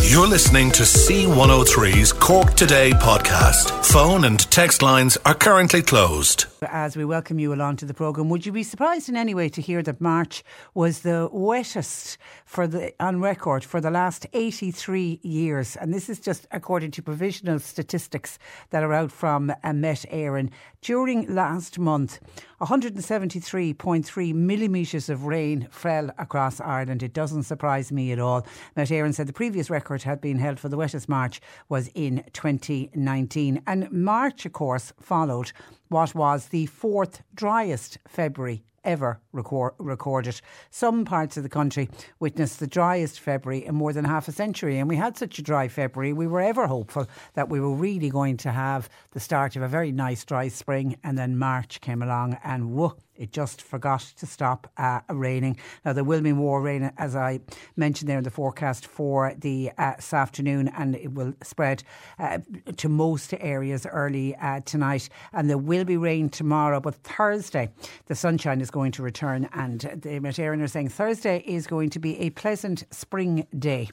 You're listening to C103's Cork Today podcast. Phone and text lines are currently closed. As we welcome you along to the programme, would you be surprised in any way to hear that March was the wettest for the on record for the last 83 years? And this is just according to provisional statistics that are out from uh, Met Éireann. During last month, 173.3 millimetres of rain fell across Ireland. It doesn't surprise me at all. Met Éireann said the previous record had been held for the wettest March was in 2019. And March, of course, followed what was the fourth driest February ever record, recorded. Some parts of the country witnessed the driest February in more than half a century, and we had such a dry February. We were ever hopeful that we were really going to have the start of a very nice dry spring, and then March came along, and whoa it just forgot to stop uh, raining. Now, there will be more rain, as I mentioned there in the forecast for the uh, this afternoon, and it will spread uh, to most areas early uh, tonight. And there will be rain tomorrow, but Thursday, the sunshine is going to return. And the Met are saying Thursday is going to be a pleasant spring day.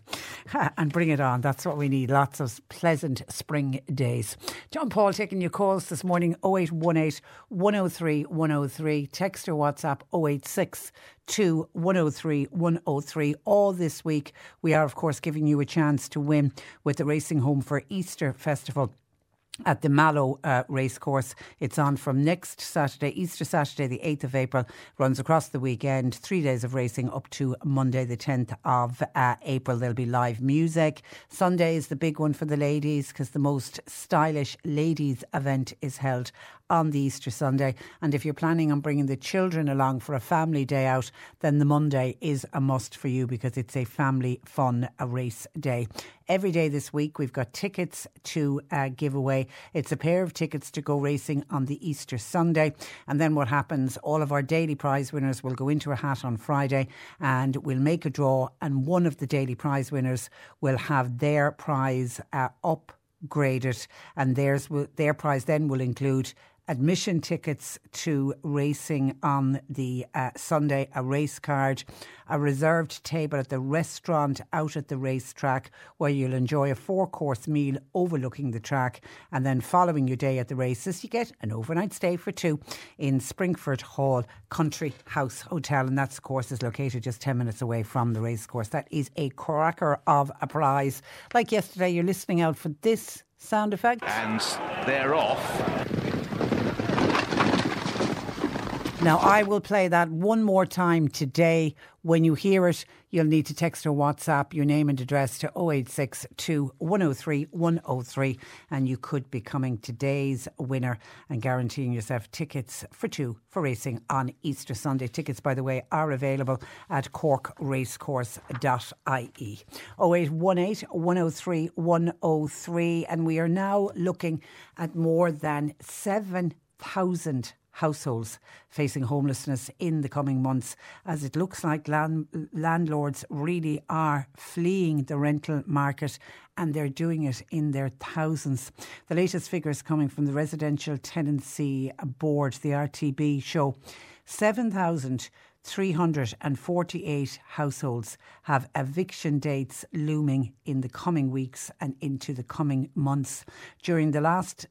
and bring it on. That's what we need. Lots of pleasant spring days. John Paul taking your calls this morning 0818 103 103 text or WhatsApp 086 to 103 103. All this week, we are, of course, giving you a chance to win with the Racing Home for Easter Festival at the Mallow uh, racecourse. It's on from next Saturday, Easter Saturday, the 8th of April, runs across the weekend, three days of racing up to Monday, the 10th of uh, April. There'll be live music. Sunday is the big one for the ladies because the most stylish ladies event is held on the Easter Sunday. And if you're planning on bringing the children along for a family day out, then the Monday is a must for you because it's a family fun race day. Every day this week, we've got tickets to uh, give away. It's a pair of tickets to go racing on the Easter Sunday. And then what happens, all of our daily prize winners will go into a hat on Friday and we'll make a draw. And one of the daily prize winners will have their prize uh, upgraded, and theirs will, their prize then will include admission tickets to racing on the uh, Sunday, a race card, a reserved table at the restaurant out at the racetrack where you'll enjoy a four course meal overlooking the track. And then following your day at the races, you get an overnight stay for two in Springfort Hall Country House Hotel. And that, of course, is located just 10 minutes away from the racecourse. That is a cracker of a prize. Like yesterday, you're listening out for this sound effect. And they're off. Now, I will play that one more time today. When you hear it, you'll need to text or WhatsApp your name and address to 086 103 103, and you could be coming today's winner and guaranteeing yourself tickets for two for racing on Easter Sunday. Tickets, by the way, are available at corkracecourse.ie. 0818 103 103, and we are now looking at more than 7,000 households facing homelessness in the coming months, as it looks like land, landlords really are fleeing the rental market and they're doing it in their thousands. The latest figures coming from the Residential Tenancy Board, the RTB, show 7,000. 348 households have eviction dates looming in the coming weeks and into the coming months. During the last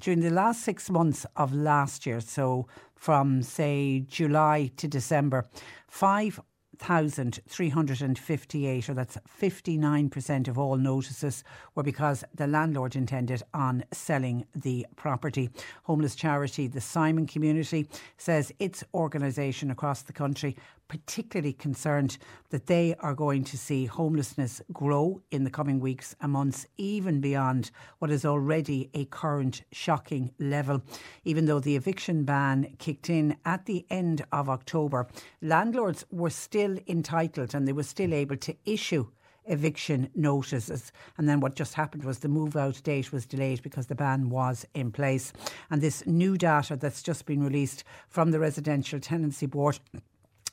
during the last six months of last year, so from say July to December, five 1,358, or that's 59% of all notices, were because the landlord intended on selling the property. Homeless charity, the Simon Community, says its organisation across the country particularly concerned that they are going to see homelessness grow in the coming weeks and months, even beyond what is already a current shocking level. Even though the eviction ban kicked in at the end of October, landlords were still entitled and they were still able to issue eviction notices. And then what just happened was the move out date was delayed because the ban was in place. And this new data that's just been released from the Residential Tenancy Board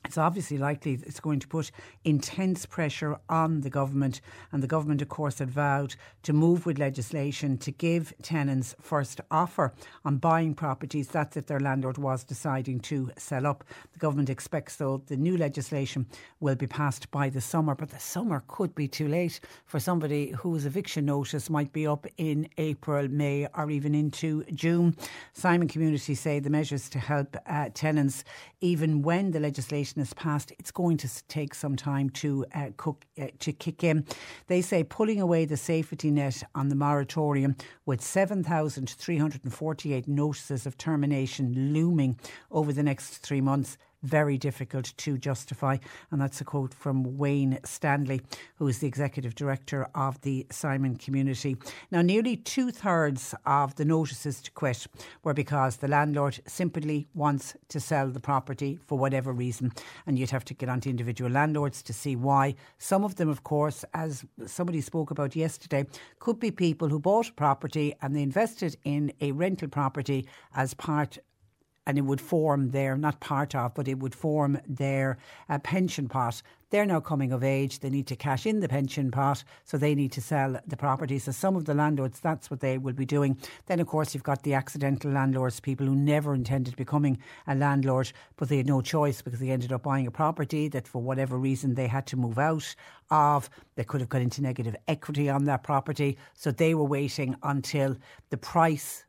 it's obviously likely it's going to put intense pressure on the government. And the government, of course, had vowed to move with legislation to give tenants first offer on buying properties. That's if their landlord was deciding to sell up. The government expects, though, the new legislation will be passed by the summer. But the summer could be too late for somebody whose eviction notice might be up in April, May, or even into June. Simon Community say the measures to help uh, tenants, even when the legislation is passed, it's going to take some time to uh, cook, uh, to kick in. They say pulling away the safety net on the moratorium with 7,348 notices of termination looming over the next three months very difficult to justify. And that's a quote from Wayne Stanley, who is the executive director of the Simon community. Now, nearly two thirds of the notices to quit were because the landlord simply wants to sell the property for whatever reason. And you'd have to get onto individual landlords to see why. Some of them, of course, as somebody spoke about yesterday, could be people who bought a property and they invested in a rental property as part and it would form their, not part of, but it would form their uh, pension pot. They're now coming of age. They need to cash in the pension pot, so they need to sell the property. So some of the landlords, that's what they will be doing. Then, of course, you've got the accidental landlords, people who never intended becoming a landlord, but they had no choice because they ended up buying a property that, for whatever reason, they had to move out of. They could have got into negative equity on that property, so they were waiting until the price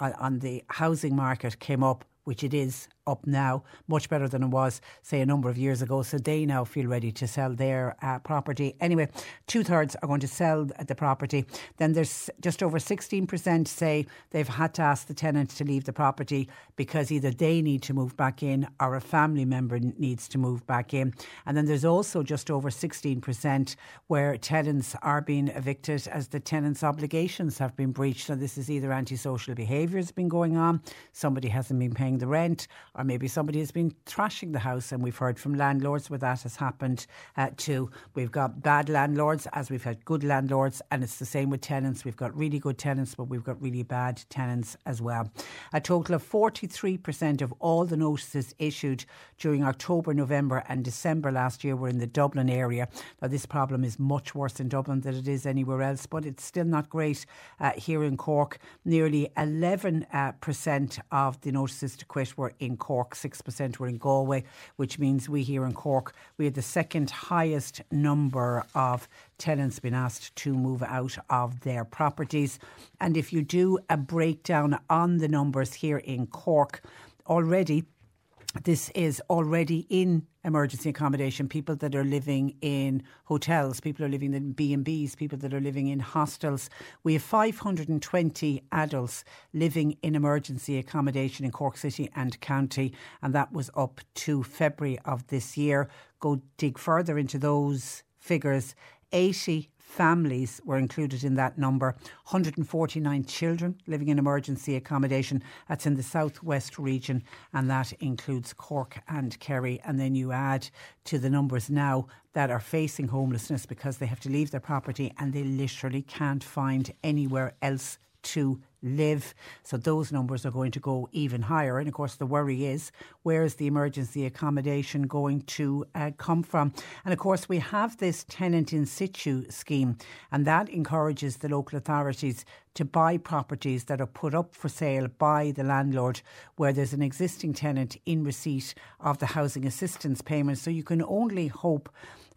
uh, on the housing market came up which it is up now, much better than it was, say, a number of years ago. So they now feel ready to sell their uh, property. Anyway, two thirds are going to sell the property. Then there's just over 16% say they've had to ask the tenant to leave the property because either they need to move back in or a family member needs to move back in. And then there's also just over 16% where tenants are being evicted as the tenant's obligations have been breached. So this is either antisocial behaviour has been going on, somebody hasn't been paying the rent, or maybe somebody has been trashing the house, and we've heard from landlords where that has happened uh, too. We've got bad landlords as we've had good landlords, and it's the same with tenants. We've got really good tenants, but we've got really bad tenants as well. A total of 43% of all the notices issued during October, November, and December last year were in the Dublin area. Now, this problem is much worse in Dublin than it is anywhere else, but it's still not great uh, here in Cork. Nearly 11% uh, of the notices to quit were in Cork. Cork, 6% were in Galway, which means we here in Cork, we had the second highest number of tenants being asked to move out of their properties. And if you do a breakdown on the numbers here in Cork, already this is already in emergency accommodation. People that are living in hotels, people are living in B and B's, people that are living in hostels. We have 520 adults living in emergency accommodation in Cork City and County, and that was up to February of this year. Go dig further into those figures. 80 families were included in that number. 149 children living in emergency accommodation. That's in the southwest region, and that includes Cork and Kerry. And then you add to the numbers now that are facing homelessness because they have to leave their property and they literally can't find anywhere else to live. So those numbers are going to go even higher. And of course, the worry is where is the emergency accommodation going to uh, come from? And of course, we have this tenant in situ scheme, and that encourages the local authorities to buy properties that are put up for sale by the landlord where there's an existing tenant in receipt of the housing assistance payment. So you can only hope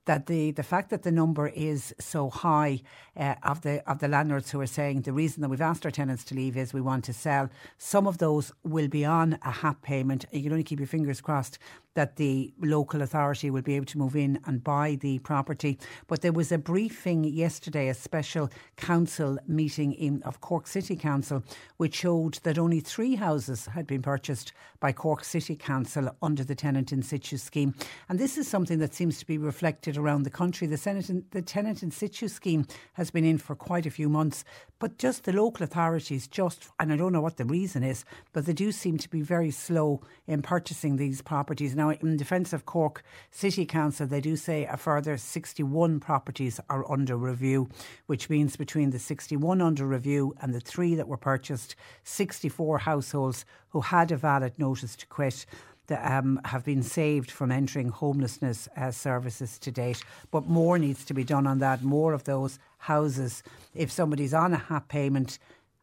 that the, the fact that the number is so high uh, of the of the landlords who are saying the reason that we've asked our tenants to leave is we want to sell. Some of those will be on a HAP payment. You can only keep your fingers crossed that the local authority will be able to move in and buy the property. But there was a briefing yesterday, a special council meeting in, of Cork City Council, which showed that only three houses had been purchased by Cork City Council under the tenant in situ scheme. And this is something that seems to be reflected around the country. The, Senate, the tenant in situ scheme has been in for quite a few months, but just the local authorities, just, and I don't know what the reason is, but they do seem to be very slow in purchasing these properties. Now, in defence of Cork City Council, they do say a further 61 properties are under review, which means between the 61 under review and the three that were purchased, 64 households who had a valid notice to quit that um, have been saved from entering homelessness uh, services to date. But more needs to be done on that. More of those houses, if somebody's on a HAP payment,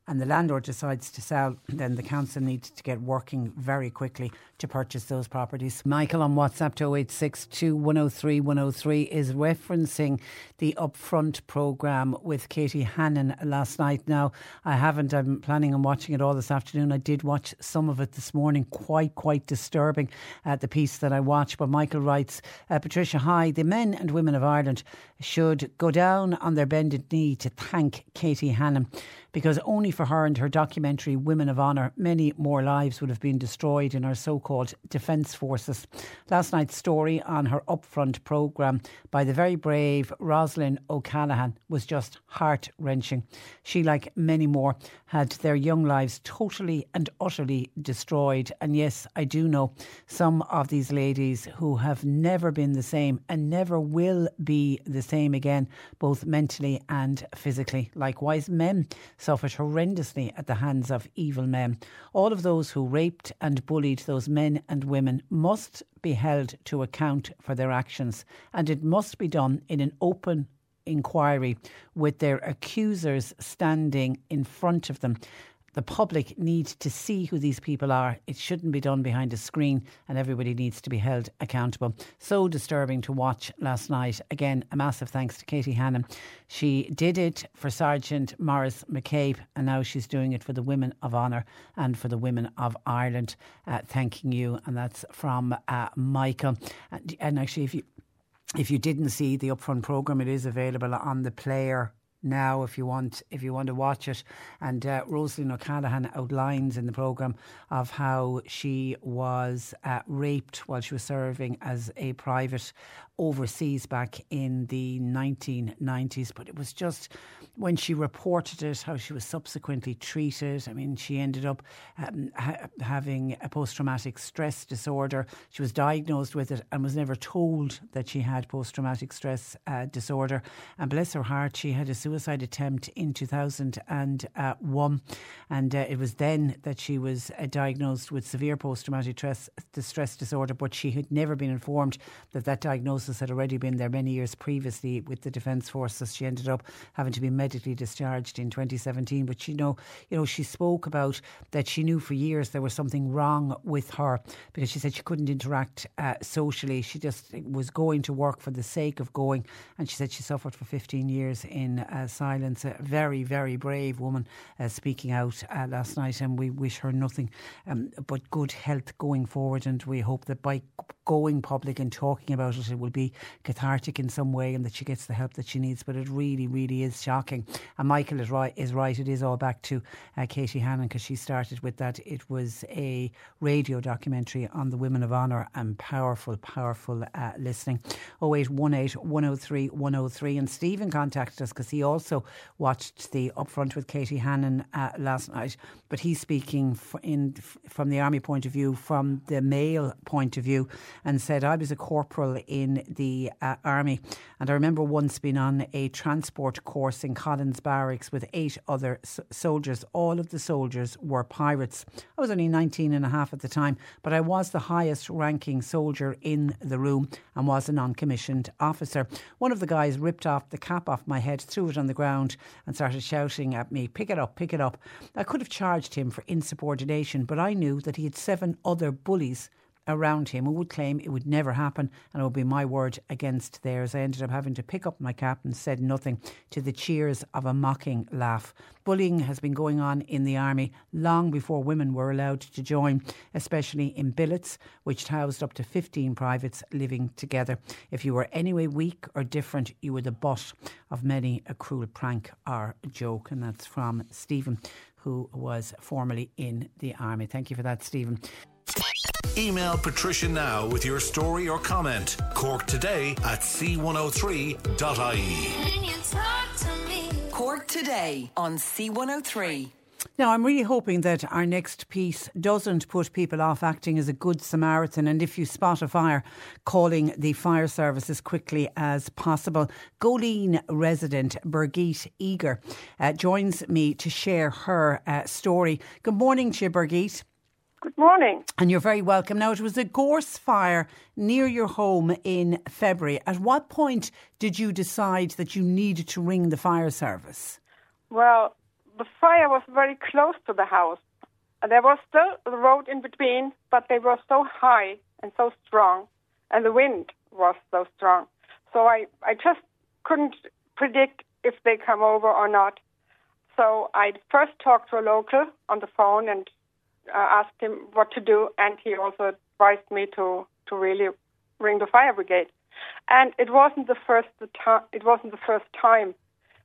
and the landlord decides to sell, then the council needs to get working very quickly to purchase those properties. Michael on WhatsApp to 0862 103 103 is referencing the upfront programme with Katie Hannon last night. Now, I haven't, I'm planning on watching it all this afternoon. I did watch some of it this morning, quite, quite disturbing, uh, the piece that I watched. But Michael writes uh, Patricia, hi, the men and women of Ireland should go down on their bended knee to thank Katie Hannon because only for her and her documentary Women of Honour, many more lives would have been destroyed in our so called defence forces. Last night's story on her upfront programme by the very brave Rosalind O'Callaghan was just heart wrenching. She, like many more, had their young lives totally and utterly destroyed. And yes, I do know some of these ladies who have never been the same and never will be the same again, both mentally and physically. Likewise, men suffered horrendously at the hands of evil men. All of those who raped and bullied those men and women must be held to account for their actions, and it must be done in an open inquiry with their accusers standing in front of them the public need to see who these people are. It shouldn't be done behind a screen, and everybody needs to be held accountable. So disturbing to watch last night. Again, a massive thanks to Katie Hannon. She did it for Sergeant Maurice McCabe, and now she's doing it for the Women of Honour and for the Women of Ireland. Uh, thanking you, and that's from uh, Michael. And, and actually, if you if you didn't see the upfront program, it is available on the player now if you want if you want to watch it. And uh, Rosalind O'Callaghan outlines in the programme of how she was uh, raped while she was serving as a private overseas back in the 1990s but it was just when she reported it how she was subsequently treated I mean she ended up um, ha- having a post-traumatic stress disorder she was diagnosed with it and was never told that she had post-traumatic stress uh, disorder and bless her heart she had a suicide attempt in 2001. And uh, it was then that she was uh, diagnosed with severe post traumatic stress, disorder, but she had never been informed that that diagnosis had already been there many years previously with the Defence Forces. She ended up having to be medically discharged in 2017. But she know, you know, she spoke about that she knew for years there was something wrong with her because she said she couldn't interact uh, socially. She just was going to work for the sake of going. And she said she suffered for 15 years in uh, silence. A very, very brave woman uh, speaking out uh, last night, and we wish her nothing um, but good health going forward. And we hope that by going public and talking about it, it will be cathartic in some way, and that she gets the help that she needs. But it really, really is shocking. And Michael is right. Is right. It is all back to uh, Katie Hannon because she started with that. It was a radio documentary on the Women of Honour and powerful, powerful uh, listening. 0818 103 103. And Stephen contacted us because he also watched the upfront with Katie Hannon uh, last night, but he's speaking in from the army point of view, from the male point of view, and said I was a corporal in the uh, army, and I remember once being on a transport course in Collins Barracks with eight other s- soldiers. All of the soldiers were pirates. I was only 19 and a half at the time, but I was the highest ranking soldier in the room and was a non commissioned officer. One of the guys ripped off the cap off my head, threw it on the ground, and started shouting at me, Pick it up, pick it up. I could have charged him for insubordination, but I knew that he had seven other bullies around him who would claim it would never happen and it would be my word against theirs. I ended up having to pick up my cap and said nothing to the cheers of a mocking laugh. Bullying has been going on in the army long before women were allowed to join, especially in billets, which housed up to 15 privates living together. If you were anyway weak or different, you were the butt of many a cruel prank or joke. And that's from Stephen, who was formerly in the army. Thank you for that, Stephen. Email Patricia now with your story or comment. Cork today at c103.ie. Cork today on C103. Now, I'm really hoping that our next piece doesn't put people off acting as a good Samaritan. And if you spot a fire, calling the fire service as quickly as possible. Goleen resident Birgit Eager uh, joins me to share her uh, story. Good morning to you, Birgit. Good morning. And you're very welcome. Now, it was a gorse fire near your home in February. At what point did you decide that you needed to ring the fire service? Well, the fire was very close to the house. There was still the road in between, but they were so high and so strong, and the wind was so strong. So I, I just couldn't predict if they come over or not. So I first talked to a local on the phone and uh, asked him what to do, and he also advised me to to really ring the fire brigade. And it wasn't the first the time. It wasn't the first time.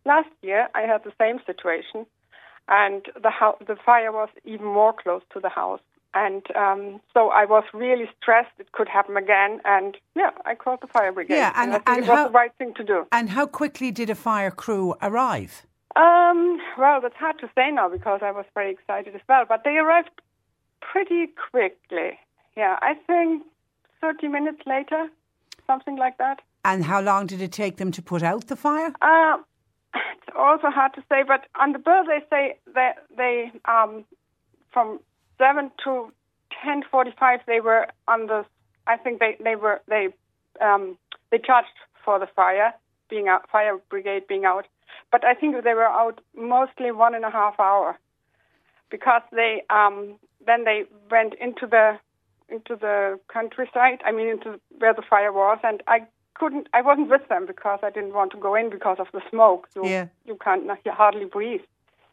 Last year, I had the same situation, and the ho- the fire was even more close to the house. And um, so I was really stressed. It could happen again, and yeah, I called the fire brigade. Yeah, and, think and it was how, the right thing to do. And how quickly did a fire crew arrive? Um, well, that's hard to say now because I was very excited as well. But they arrived pretty quickly. Yeah, I think 30 minutes later, something like that. And how long did it take them to put out the fire? Uh, it's also hard to say, but on the bill they say that they um, from seven to ten forty-five they were on the. I think they they were they um, they charged for the fire being out, fire brigade being out, but I think they were out mostly one and a half hour because they um, then they went into the into the countryside. I mean, into where the fire was, and I couldn't. I wasn't with them because I didn't want to go in because of the smoke. So Yeah. you can't you hardly breathe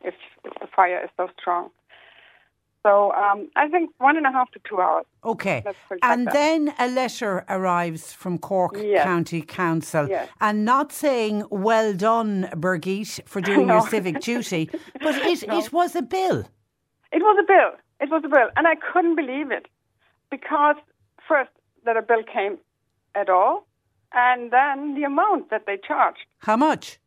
if if the fire is so strong. So um, I think one and a half to two hours. Okay. Let's put it like And that. then a letter arrives from Cork Yes. County Council Yes. and not saying, well done, Birgit, for doing your civic duty, but it, it was a bill. It was a bill. It was a bill, and I couldn't believe it because first that a bill came at all, and then the amount that they charged How much?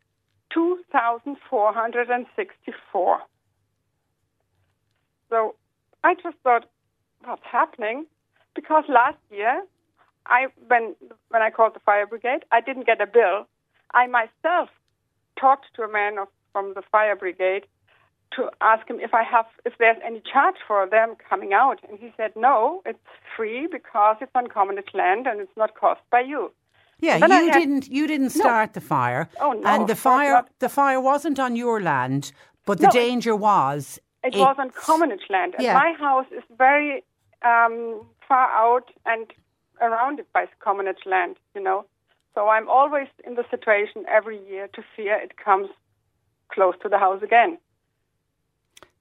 two thousand four hundred and sixty-four. So I just thought, what's happening? Because last year, I when when I called the fire brigade, I didn't get a bill. I myself talked to a man of, from the fire brigade to ask him if I have if there's any charge for them coming out, and he said no, it's free because it's on commonage land and it's not caused by you. Yeah, you had- didn't. You didn't start the fire. Oh, no, And the fire, the fire wasn't on your land, but the No, danger was. It was on commonage land, and yeah. my house is very um, far out and surrounded by commonage land. You know, so I'm always in the situation every year to fear it comes close to the house again.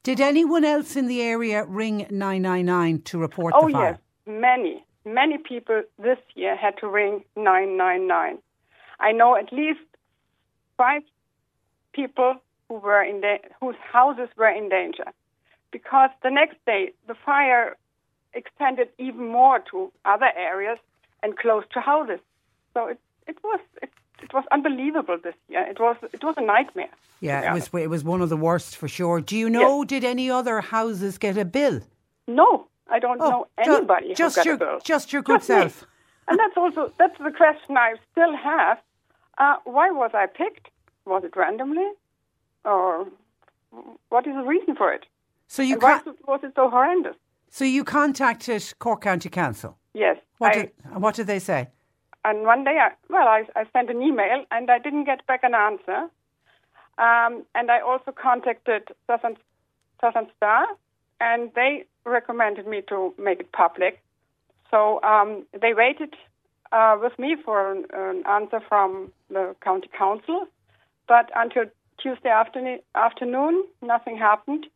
Did anyone else in the area ring nine nine nine to report Oh the fire? Oh, yes, many, many people this year had to ring 999. I know at least five people who were in da- whose houses were in danger, because the next day the fire extended even more to other areas and close to houses. So it it was it, it was unbelievable this year. It was it was a nightmare. Yeah, it was. It was one of the worst for sure. Do you know? Did any other houses get a bill? No, I don't Oh, know anybody who just got your a bill. just your good Just me. self. And that's also that's the question I still have. Uh, why was I picked? Was it randomly, or what is the reason for it? So you why was it so horrendous? So you contacted Cork County Council. Yes, What I, did what did they say? And one day, I, well, I, I sent an email and I didn't get back an answer. Um, and I also contacted Southern, Southern Star, and they recommended me to make it public. So um, they waited uh, with me for an, an, answer from the county council, but until Tuesday afternoon, afternoon nothing happened.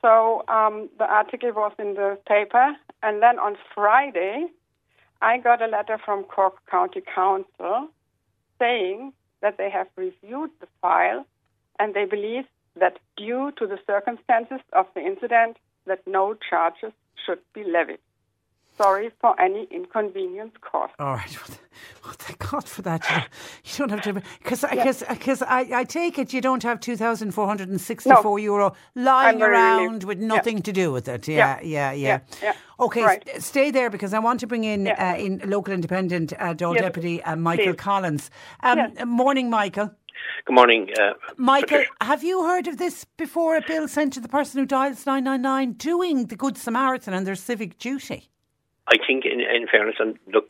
So um, the article was in the paper, and then on Friday, I got a letter from Cork County Council saying that they have reviewed the file and they believe that due to the circumstances of the incident, that no charges should be levied. Sorry for any inconvenience caused. All right. Oh, thank God for that. You don't have to, because yes. Cause, I, I take it you don't have 2,464 no. euro lying around with nothing yeah. to do with it. Yeah, yeah, yeah. yeah. yeah. Okay, right. st- stay there because I want to bring in uh, in local independent uh, Dáil yes. Deputy uh, Michael Please. Collins. Um, yes. Morning, Michael. Good morning, uh, Michael. Patricia. Have you heard of this before? A bill sent to the person who dials nine nine nine, doing the Good Samaritan and their civic duty. I think, in, in fairness, and look,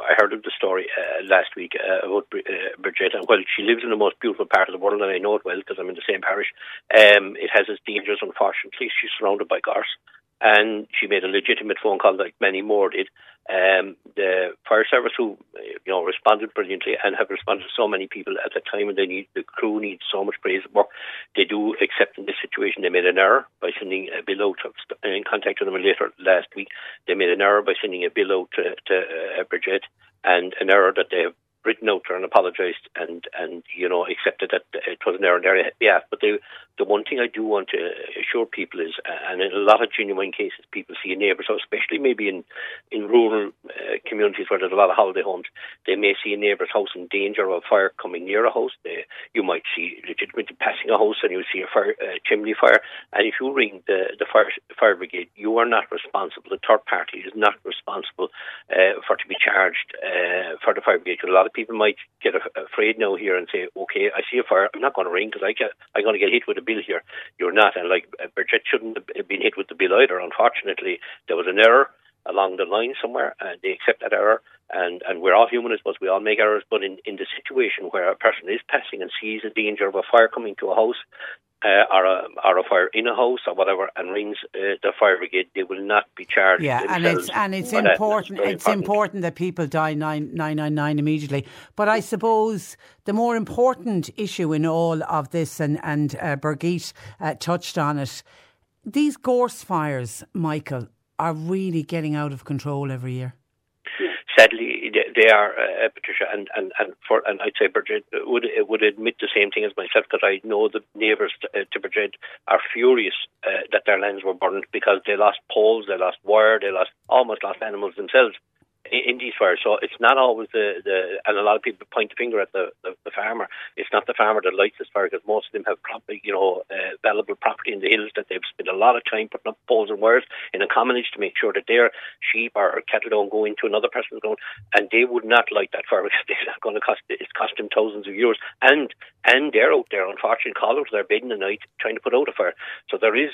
I heard of the story uh, last week uh, about uh, Bridget, well, she lives in the most beautiful part of the world, and I know it well because I'm in the same parish. Um, it has its dangers, unfortunately. She's surrounded by gorse and she made a legitimate phone call like many more did. Um, the fire service, who you know responded brilliantly and have responded to so many people at the time, and they need the crew needs so much praise work. They do accept in this situation they made an error by sending a bill out. In contact with them later last week, they made an error by sending a bill out to, to uh, Bridget, and an error that they have written out and apologised and and you know accepted that it was an error there. Yeah, but the the one thing I do want to assure people is, uh, and in a lot of genuine cases, people see a neighbour. So especially maybe in in rural uh, communities where there's a lot of holiday homes, they may see a neighbour's house in danger of a fire coming near a house. They, you might see legitimately passing a house and you see a fire uh, chimney fire. And if you ring the the fire fire brigade, you are not responsible. The third party is not responsible uh, for to be charged uh, for the fire brigade. A lot of people might get afraid now here and say, okay, I see a fire, I'm not going to ring because I get, I'm going to get hit with a bill here. You're not. And like uh, Bridget shouldn't have been hit with the bill either. Unfortunately, there was an error along the line somewhere, and they accept that error. And, and we're all human, I suppose. We all make errors. But in, in the situation where a person is passing and sees the danger of a fire coming to a house, uh, or, a, or a fire in a house or whatever and rings uh, the fire brigade, they will not be charged. Yeah, and it's and it's important. It's important. important. that people die nine nine nine nine immediately. But I suppose the more important issue in all of this, and and uh, Birgit uh, touched on it, these gorse fires, Michael, are really getting out of control every year sadly, they are, uh, Patricia, and, and, and for and I'd say Bridget would would admit the same thing as myself because I know the neighbours to, uh, to Bridget are furious uh, that their lands were burned because they lost poles, they lost wire, they lost almost lost animals themselves in these fires. So it's not always the, the and a lot of people point the finger at the, the, the farmer. It's not the farmer that lights this fire because most of them have property, you know, uh, valuable property in the hills that they've spent a lot of time putting up poles and wires in a commonage to make sure that their sheep or cattle don't go into another person's ground, and they would not light that fire because it's not going to cost it's cost them thousands of euros, and and they're out there unfortunately their bed in the night trying to put out a fire. So there is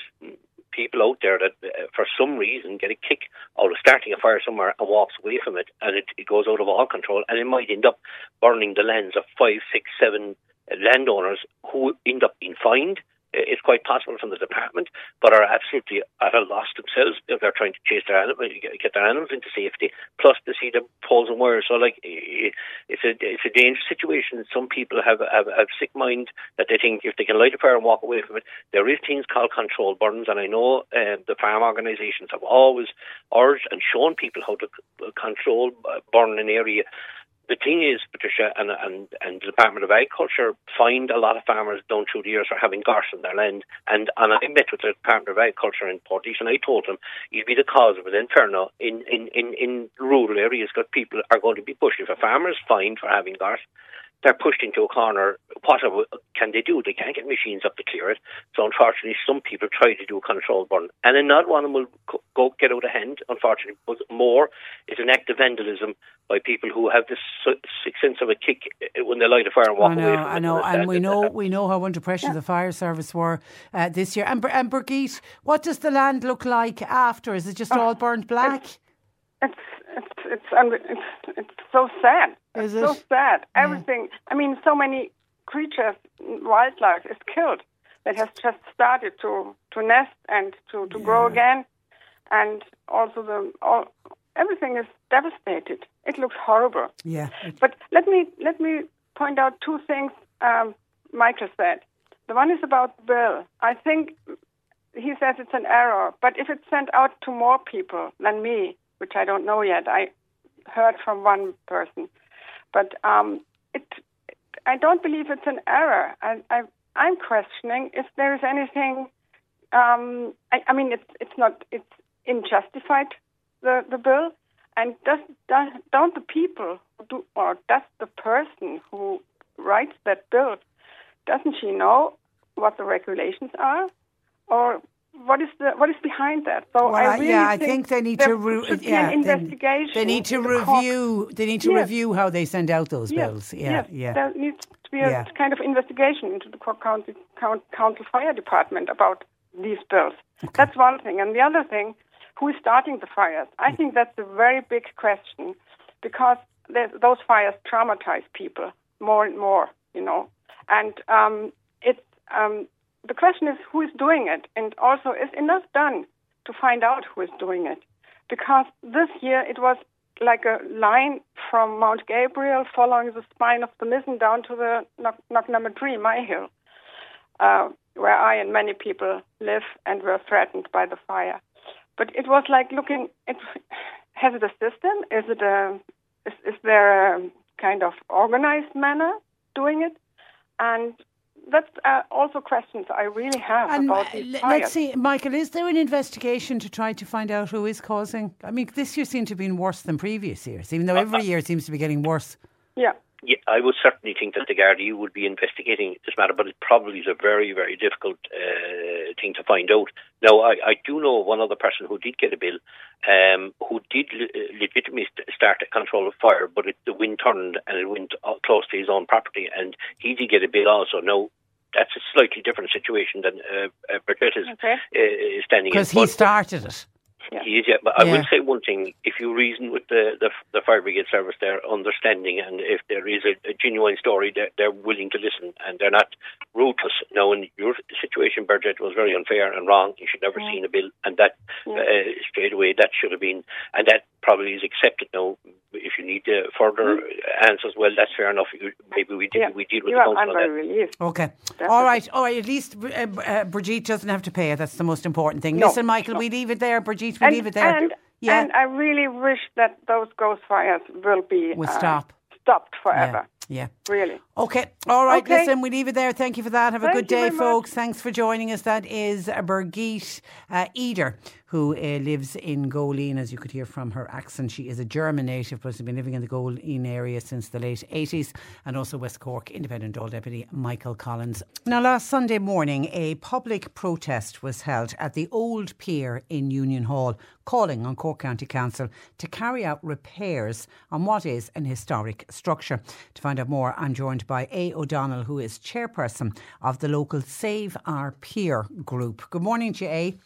people out there that, uh, for some reason, get a kick out of starting a fire somewhere and walks away from it, and it, it goes out of all control, and it might end up burning the lands of five, six, seven landowners who end up being fined it's quite possible from the department, but are absolutely at a loss themselves if they're trying to chase their animals, get their animals into safety. Plus, to see the poles and wires. So, like, it's a it's a dangerous situation. Some people have have, have sick mind that they think if they can light a fire and walk away from it, there is things called controlled burns, and I know uh, the farm organisations have always urged and shown people how to control uh, burn an area the thing is, Patricia, and, and, and the Department of Agriculture find a lot of farmers down through the years are having gorse on their land. And, and I met with the Department of Agriculture in Portage and I told them you'd be the cause of an in Ferno in, in, in, in rural areas because people are going to be pushed. If a farmer is fined for having gorse, they're pushed into a corner. What can they do? They can't get machines up to clear it. So unfortunately, some people try to do a controlled burn, and then not one of them will go get out of hand. Unfortunately, but more is an act of vandalism by people who have this sense of a kick uh, when they light a fire and walk I know, away. From I know, and we know we know how under pressure yeah. the fire service were uh, this year. And and Birgit, what does the land look like after? Is it just oh, all burnt black? It's it's it's it's, it's so sad. It's it? so sad. Everything. I mean, so many creatures, wildlife is killed that has just started to to nest and to to yeah. grow again, and also the all everything is devastated. It looks horrible. Yeah. But let me let me point out two things um, Michael said. The one is about bill. I think he says it's an error, but if it's sent out to more people than me, which I don't know yet, I heard from one person, but um, it, I don't believe it's an error. I, I, I'm questioning if there is anything. Um, I, I mean, it's it's not it's unjustified the the bill, and does, does don't the people do or does the person who writes that bill doesn't she know what the regulations are, or what is the what is behind that? So Well, I really yeah, I think think they need to re- yeah, an they- investigation. They need to the review. They need to Yes. review how they send out those Yes, bills. Yeah, yes. yeah. There needs to be a Yeah. kind of investigation into the Cork County Council Fire Department about these bills. That's one thing. And the other thing, who is starting the fires? I think that's a very big question because those fires traumatize people more and more, you know. And um, it's um, the question is who is doing it, and also is enough done to find out who is doing it? Because this year it was like a line from Mount Gabriel following the spine of the Mizen down to the Knocknamadree, my hill, uh, where I and many people live and were threatened by the fire. But it was like looking. Has it a system? Is it a? Is, is there a kind of organized manner doing it? And that's uh, also questions I really have And about uh, these l- fires. let's see, Michael, is there an investigation to try to find out who is causing? I mean, this year seemed to have been worse than previous years, even though Uh, every year seems to be getting worse. Yeah. Yeah, I would certainly think that the Gardaí would be investigating this matter, but it probably is a very, very difficult uh, thing to find out. Now, I, I do know one other person who did get a bill, um, who did le- legitimately start a control of fire, but it, the wind turned and it went uh, close to his own property, and he did get a bill also. Now, that's a slightly different situation than uh, uh, Bridget is, Okay. uh, is standing in. Because he started it. he is, yeah. But I Yeah. will say one thing: if you reason with the, the the fire brigade service, they're understanding, and if there is a, a genuine story, they're, they're willing to listen, and they're not ruthless. Now, in your situation, Bridget was very unfair and wrong. You should never seen a bill, and that uh, straight away that should have been, and that probably is accepted now. If you need uh, further answers, well, that's fair enough. Maybe we deal, Yeah. we deal with yeah, the council I'm very relieved. Okay. All right. All right. At least uh, uh, Brigitte doesn't have to pay it. That's the most important thing. No, Listen, Michael, no. we leave it there. Brigitte, we And, leave it there. and, yeah. and I really wish that those gorse fires will be Will uh, stop. stopped forever. Yeah. Really. Okay. All right. Okay. Listen, we leave it there. Thank you for that. Have a Thank good day, very much. folks. Thanks for joining us. That is Birgit uh, Eder, who uh, lives in Goleen. As you could hear from her accent, she is a German native, but has been living in the Goleen area since the late 80s. And also West Cork Independent Dáil Deputy Michael Collins. Now, last Sunday morning, a public protest was held at the Old Pier in Union Hall, calling on Cork County Council to carry out repairs on what is an historic structure. To find out more, I'm joined by A. O'Donnell, who is chairperson of the local Save Our Pier group. Good morning to you, A.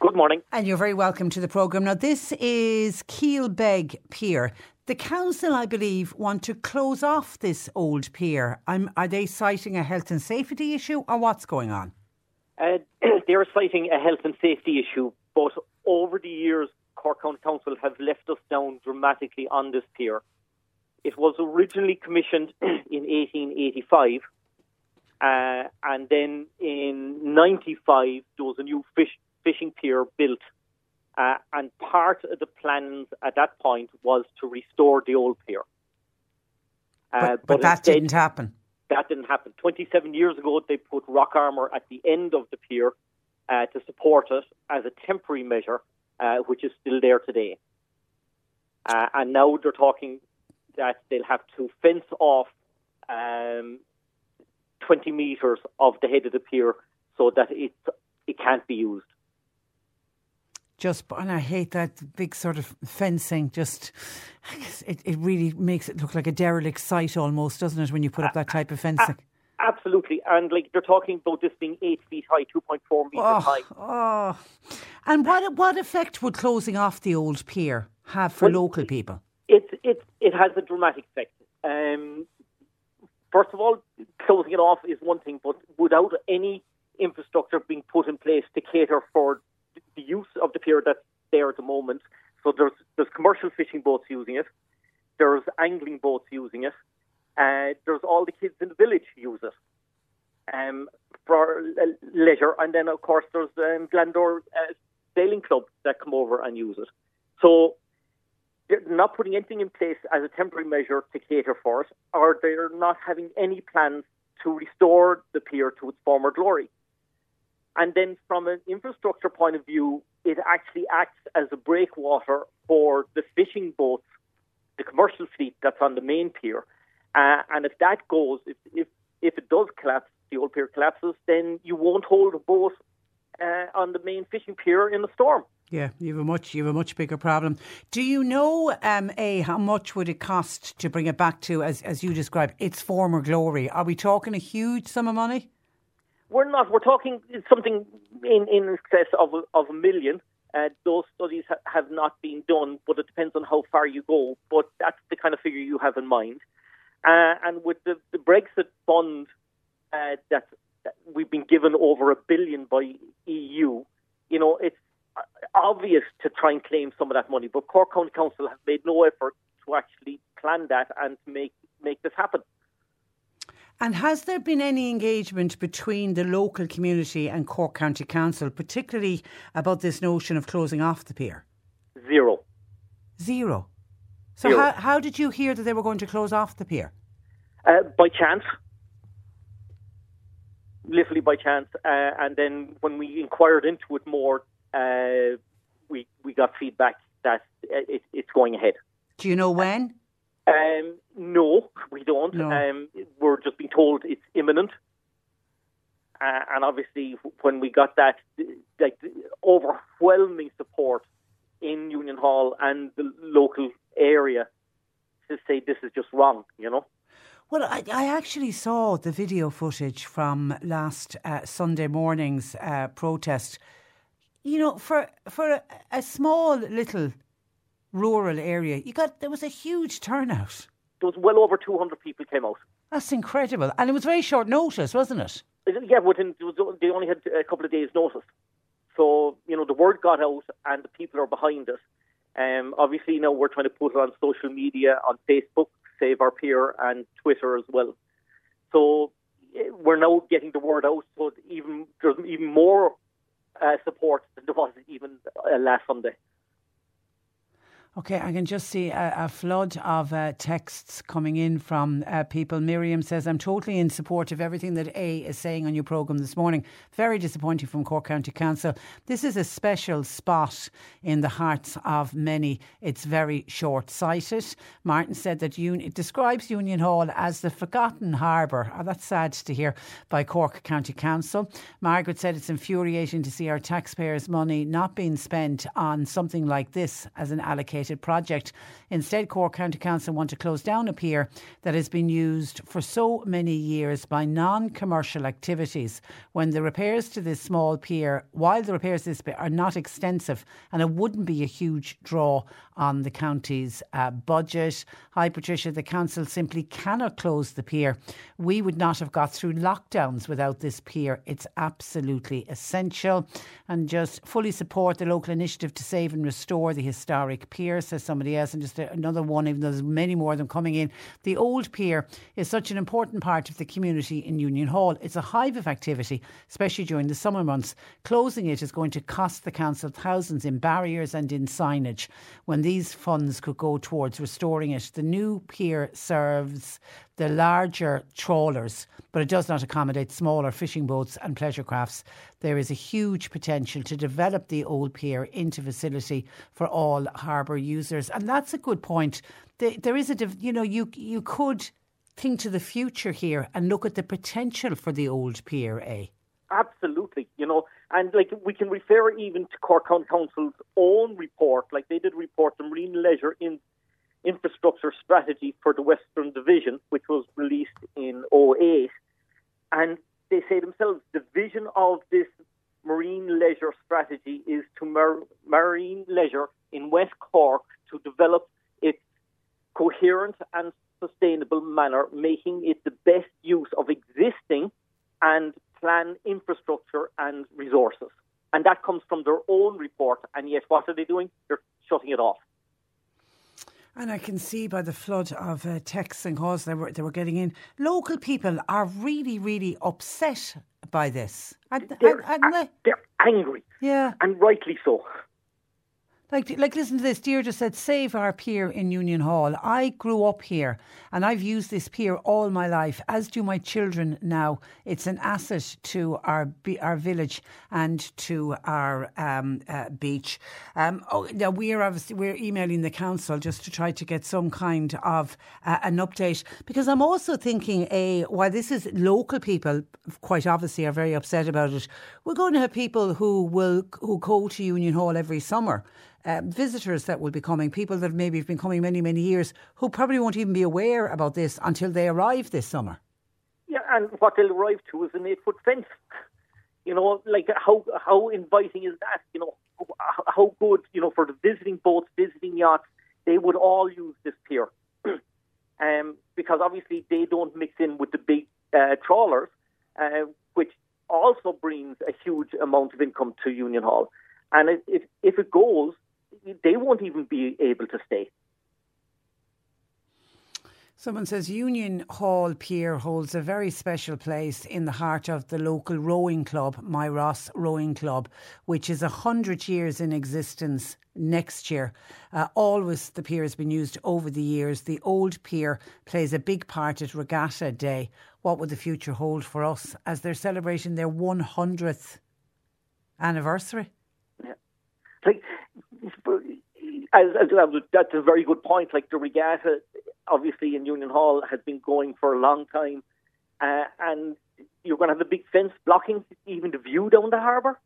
Good morning. And you're very welcome to the programme. Now, this is Keelbeg Pier. The council, I believe, want to close off this old pier. I'm, are they citing a health and safety issue or what's going on? Uh, they're citing a health and safety issue, but over the years, Cork County Council have left us down dramatically on this pier. It was originally commissioned in 1885, uh, and then in 95 there was a new fish, fishing pier built. Uh, and part of the plans at that point was to restore the old pier. Uh, But, but that instead- didn't happen. that didn't happen. 27 years ago, they put rock armour at the end of the pier uh, to support it as a temporary measure, uh, which is still there today. Uh, and now they're talking that they'll have to fence off um, 20 metres of the head of the pier so that it, it can't be used. Just, and I hate that big sort of fencing. Just, it, it really makes it look like a derelict site almost, doesn't it, when you put up that type of fencing? Absolutely. And like they're talking about this being 8 feet high, 2.4 metres Oh, high. oh. And what what effect would closing off the old pier have for Well, local people? it it it has a dramatic effect. Um, first of all, closing it off is one thing, but without any infrastructure being put in place to cater for the use of the pier that's there at the moment, So there's there's commercial fishing boats using it, there's angling boats using it, uh, there's all the kids in the village use it um, for leisure, and then of course there's um, Glandore uh, Sailing Club that come over and use it. So they're not putting anything in place as a temporary measure to cater for it, or they're not having any plans to restore the pier to its former glory. And then, from an infrastructure point of view, it actually acts as a breakwater for the fishing boats, the commercial fleet that's on the main pier. Uh, and if that goes, if, if if it does collapse, the old pier collapses, then you won't hold a boat uh, on the main fishing pier in the storm. Yeah, you have a much you have a much bigger problem. Do you know, um, a how much would it cost to bring it back to, as as you described, its former glory? Are we talking a huge sum of money? We're not. We're talking something in in excess of of a million. Uh, those studies ha- have not been done, but it depends on how far you go. But that's the kind of figure you have in mind. Uh, and with the, the Brexit fund uh, that, that we've been given over a billion by EU, you know, it's obvious to try and claim some of that money. But Cork County Council have made no effort to actually plan that and make make this happen. And has there been any engagement between the local community and Cork County Council, particularly about this notion of closing off the pier? Zero. Zero. So how, how did you hear that they were going to close off the pier? Uh, by chance. Literally by chance. Uh, and then when we inquired into it more, uh, we we got feedback that it, it's going ahead. Do you know when? Um, no, we don't. No. Um, we're just being told it's imminent. Uh, and obviously, when we got that, like overwhelming support in Union Hall and the local area to say this is just wrong, you know. Well, I, I actually saw the video footage from last uh, Sunday morning's uh, protest. You know, for for a, a small little rural area, you got there was a huge turnout. There was well over two hundred people came out. That's incredible, and it was very short notice, wasn't it? Yeah, within they only had a couple of days' notice. So you know the word got out, and the people are behind it. Um, obviously, now we're trying to put it on social media, on Facebook, Save Our Pier, and Twitter as well. So eh, we're now getting the word out. So even there's even more uh, support than there was even uh, last Sunday. Okay, I can just see a, a flood of uh, texts coming in from uh, people. Miriam says, I'm totally in support of everything that A is saying on your programme this morning. Very disappointing from Cork County Council. This is a special spot in the hearts of many. It's very short sighted. Martin said that un- it describes Union Hall as the forgotten harbour. Oh, that's sad to hear by Cork County Council. Margaret said it's infuriating to see our taxpayers' money not being spent on something like this as an allocated project. Instead, Cork County Council want to close down a pier that has been used for so many years by non commercial activities. When the repairs to this small pier, while the repairs to this pier are not extensive and it wouldn't be a huge draw on the county's uh, budget. Hi, Patricia. The council simply cannot close the pier. We would not have got through lockdowns without this pier. It's absolutely essential. And just fully support the local initiative to save and restore the historic pier, says somebody else. And just another one, even though there's many more of them coming in. The old pier is such an important part of the community in Union Hall. It's a hive of activity, especially during the summer months. Closing it is going to cost the council thousands in barriers and in signage. When these funds could go towards restoring it. The new pier serves the larger trawlers, but it does not accommodate smaller fishing boats and pleasure crafts. There is a huge potential to develop the old pier into facility for all harbour users, and that's a good point. There is a, you know, you you could think to the future here and look at the potential for the old pier, eh? Absolutely, you know, and like we can refer even to Cork County Council's own report, like they did report the marine leisure in infrastructure strategy for the Western Division, which was released in 08. And they say themselves the vision of this marine leisure strategy is to mar- marine leisure in West Cork to develop its coherent and sustainable manner, making it the best use of existing and plan infrastructure and resources. And that comes from their own report. And yet, what are they doing? They're shutting it off. And I can see by the flood of uh, texts and calls they were they were getting in, local people are really, really upset by this. And, They're, and- and they- they're angry, yeah, and rightly so. Like like listen to this. Deirdre said, "Save our pier in Union Hall." I grew up here, and I've used this pier all my life, as do my children now. It's an asset to our our village and to our um, uh, beach. Um, oh, now we're obviously we're emailing the council just to try to get some kind of uh, an update because I'm also thinking, a while this is local people, quite obviously are very upset about it. We're going to have people who will who go to Union Hall every summer um, visitors that will be coming, people that maybe have been coming many, many years, who probably won't even be aware about this until they arrive this summer. Yeah, and what they'll arrive to is an eight foot fence. You know, like how how inviting is that? You know, how- good you know for the visiting boats, visiting yachts, they would all use this pier, um, because obviously they don't mix in with the big uh, trawlers, uh, which also brings a huge amount of income to Union Hall. And if, if it goes, they won't even be able to stay. Someone says Union Hall Pier holds a very special place in the heart of the local rowing club, Myross Rowing Club, which is a hundred years in existence next year. Uh, always the pier has been used over the years. The old pier plays a big part at Regatta Day. What would the future hold for us as they're celebrating their 100th anniversary? Yeah. like as, as, that's a very good point. Like the regatta, obviously in Union Hall has been going for a long time, uh, and you're going to have a big fence blocking even the view down the harbour.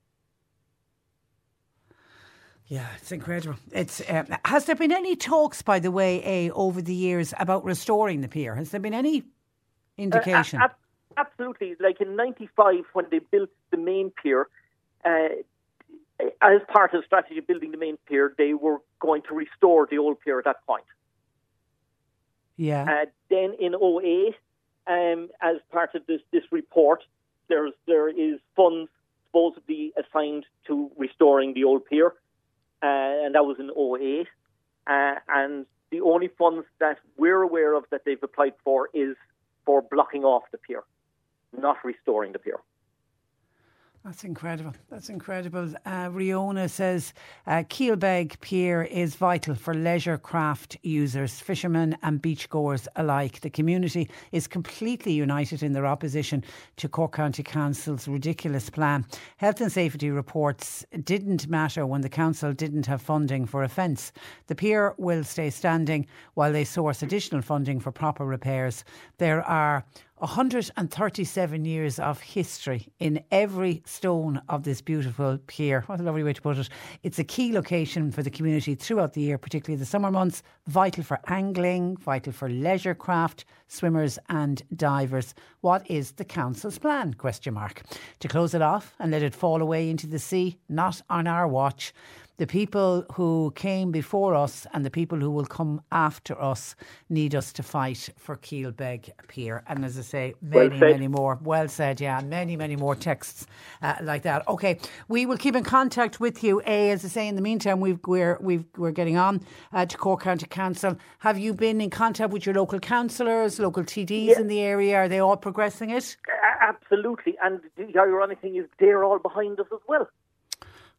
Yeah, it's incredible. It's um, has there been any talks, by the way, a over the years about restoring the pier? Has there been any indication? Uh, ab- absolutely. Like in '95, when they built the main pier, uh, as part of the strategy of building the main pier, they were going to restore the old pier at that point. yeah, Uh, then in 08, um, as part of this, this report, there's, there is funds supposedly assigned to restoring the old pier, uh, and that was in 08. Uh, and the only funds that we're aware of that they've applied for is for blocking off the pier, not restoring the pier. That's incredible. That's incredible. Uh, Riona says uh, Keelbeg Pier is vital for leisure craft users, fishermen and beachgoers alike. The community is completely united in their opposition to Cork County Council's ridiculous plan. Health and safety reports didn't matter when the council didn't have funding for a fence. The pier will stay standing while they source additional funding for proper repairs. There are 137 years of history in every stone of this beautiful pier. What a lovely way to put it. It's a key location for the community throughout the year, particularly the summer months, vital for angling, vital for leisure craft, swimmers and divers. What is the council's plan? Question mark. To close it off and let it fall away into the sea, not on our watch. The people who came before us and the people who will come after us need us to fight for Keelbeg Pier. And as I say, many, said. many more. Well said, yeah. Many, many more texts uh, like that. Okay, we will keep in contact with you. A, as I say, in the meantime, we've, we're, we've, we're getting on uh, to Cork County Council. Have you been in contact with your local councillors, local TDs Yeah. in the area? Are they all progressing it? A- Absolutely. And the ironic thing is they're all behind us as well.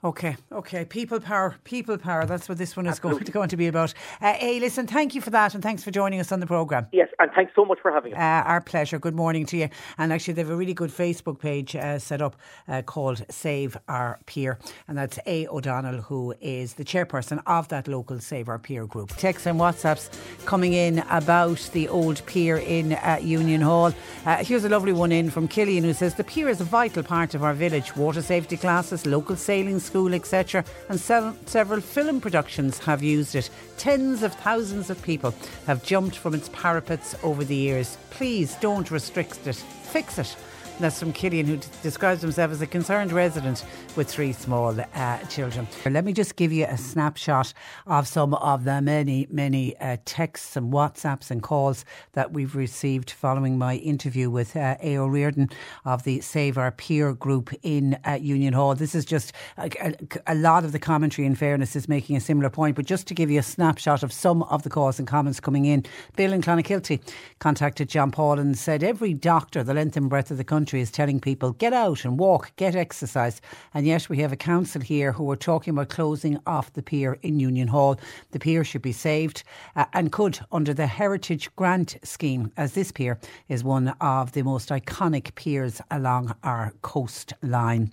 Okay, okay. People power, people power. That's what this one is going to, going to be about. Uh, hey, listen, thank you for that and thanks for joining us on the programme. Yes, and thanks so much for having us. Uh, our pleasure. Good morning to you. And actually, they have a really good Facebook page uh, set up uh, called Save Our Pier. And that's A. O'Donnell, who is the chairperson of that local Save Our Pier group. Texts and WhatsApps coming in about the old pier in uh, Union Hall. Uh, here's a lovely one in from Killian who says The pier is a vital part of our village. Water safety classes, local sailing school, etc. And sel- several film productions have used it. Tens of thousands of people have jumped from its parapets over the years. Please don't restrict it, fix it. That's from Killian, who describes himself as a concerned resident with three small uh, children. Let me just give you a snapshot of some of the many, many uh, texts and WhatsApps and calls that we've received following my interview with uh, A.O. Reardon of the Save Our Pier group in uh, Union Hall. This is just a, a, a lot of the commentary, in fairness, is making a similar point, but just to give you a snapshot of some of the calls and comments coming in, Bill in Clonakilty contacted John Paul and said every doctor the length and breadth of the country is telling people get out and walk, get exercise, and yet we have a council here who are talking about closing off the pier in Union Hall. The pier should be saved uh, and could under the Heritage Grant scheme, as this pier is one of the most iconic piers along our coastline.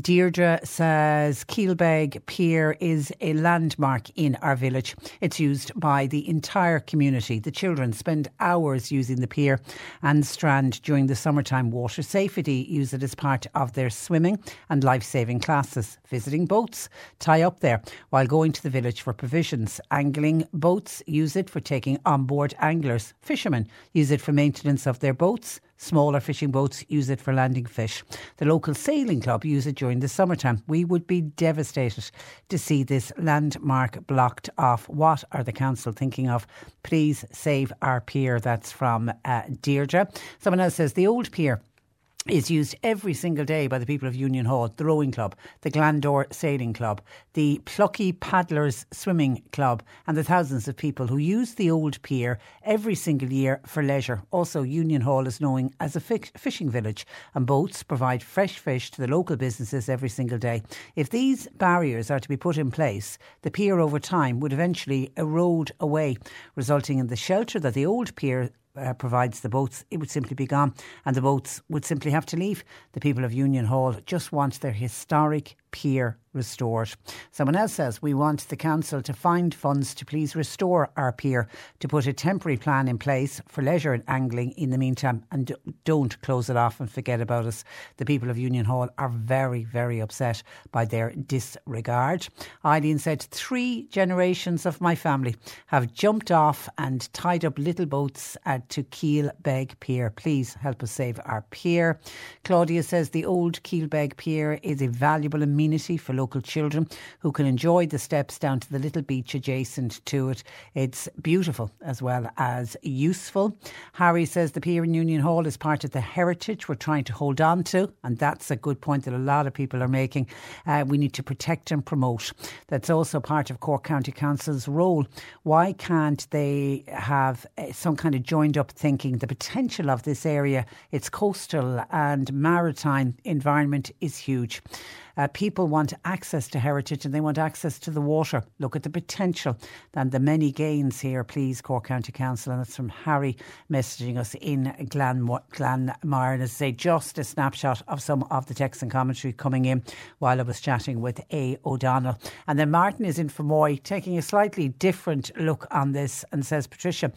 Deirdre says Keelbeg Pier is a landmark in our village. It's used by the entire community. The children spend hours using the pier and strand during the summertime. Water safety use it as part of their swimming and life saving classes. Visiting boats tie up there while going to the village for provisions. Angling boats use it for taking on board anglers. Fishermen use it for maintenance of their boats. Smaller fishing boats use it for landing fish. The local sailing club use it during the summertime. We would be devastated to see this landmark blocked off. What are the council thinking of? Please save our pier. That's from uh, Deirdre. Someone else says the old pier is used every single day by the people of Union Hall, the Rowing Club, the Glandore Sailing Club, the Plucky Paddlers Swimming Club, and the thousands of people who use the old pier every single year for leisure. Also, Union Hall is known as a fishing village, and boats provide fresh fish to the local businesses every single day. If these barriers are to be put in place, the pier over time would eventually erode away, resulting in the shelter that the old pier uh, provides the boats, it would simply be gone and the boats would simply have to leave. The people of Union Hall just want their historic pier restored. Someone else says we want the council to find funds to please restore our pier, to put a temporary plan in place for leisure and angling in the meantime, and don't close it off and forget about us. The people of Union Hall are very, very upset by their disregard. Eileen said three generations of my family have jumped off and tied up little boats at to Keelbeg Pier. Please help us save our pier. Claudia says the old Keelbeg Pier is a valuable amenity for local children who can enjoy the steps down to the little beach adjacent to it. It's beautiful as well as useful. Harry says the pier in Union Hall is part of the heritage we're trying to hold on to, and that's a good point that a lot of people are making. Uh, we need to protect and promote. That's also part of Cork County Council's role. Why can't they have uh, some kind of joined up thinking? The potential of this area, its coastal and maritime environment is huge. Uh, people want access to heritage and they want access to the water. Look at the potential and the many gains here, please, Cork County Council. And that's from Harry messaging us in Glanmire. And as I say, just a snapshot of some of the text and commentary coming in while I was chatting with A. O'Donnell. And then Martin is in Fermoy taking a slightly different look on this and says, Patricia,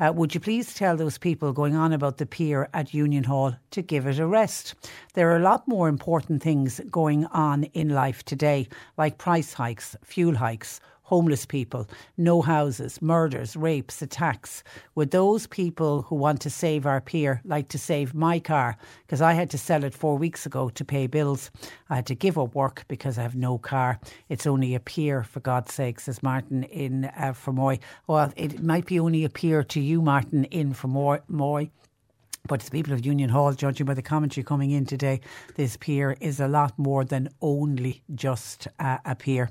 uh, would you please tell those people going on about the pier at Union Hall to give it a rest? There are a lot more important things going on on in life today, like price hikes, fuel hikes, homeless people, no houses, murders, rapes, attacks. Would those people who want to save our pier like to save my car? Because I had to sell it four weeks ago to pay bills. I had to give up work because I have no car. It's only a pier, for God's sake, says Martin in uh, Fermoy. Well, it might be only a pier to you, Martin, in Fermoy. But the people of Union Hall, judging by the commentary coming in today, this pier is a lot more than only just uh, a pier.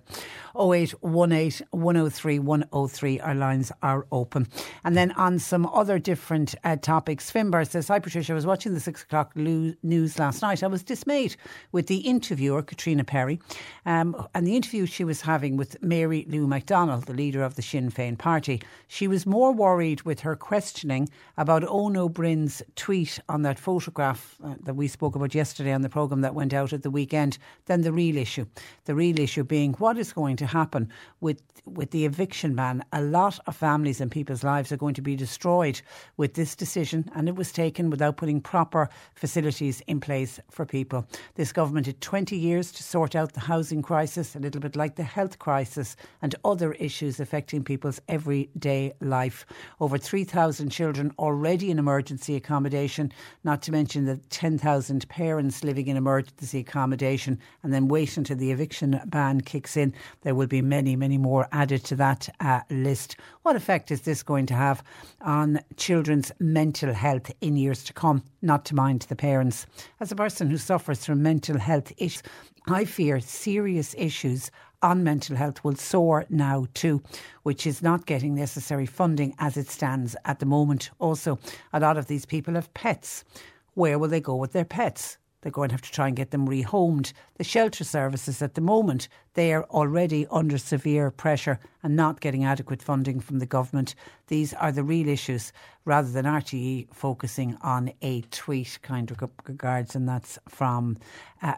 0818 103 103, our lines are open. And then on some other different uh, topics, Finbar says, Hi Patricia, I was watching the six o'clock news last night. I was dismayed with the interviewer, Caitríona Perry, um, and the interview she was having with Mary Lou McDonald, the leader of the Sinn Féin party. She was more worried with her questioning about Eoin Ó Broin's tweet on that photograph uh, that we spoke about yesterday on the programme that went out at the weekend than the real issue. The real issue being what is going to happen with with the eviction ban. A lot of families and people's lives are going to be destroyed with this decision, and it was taken without putting proper facilities in place for people. This government had 20 years to sort out the housing crisis, a little bit like the health crisis and other issues affecting people's everyday life. Over 3,000 children already in emergency accommodation accommodation, not to mention the 10,000 parents living in emergency accommodation, and then wait until the eviction ban kicks in. There will be many, many more added to that uh, list. What effect is this going to have on children's mental health in years to come? Not to mind the parents. As a person who suffers from mental health issues, I fear serious issues on mental health will soar now too, which is not getting necessary funding as it stands at the moment. Also, a lot of these people have pets. Where will they go with their pets? They're going to have to try and get them rehomed. The shelter services at the moment, they are already under severe pressure and not getting adequate funding from the government. These are the real issues rather than RTE focusing on a tweet kind of regards, and that's from uh.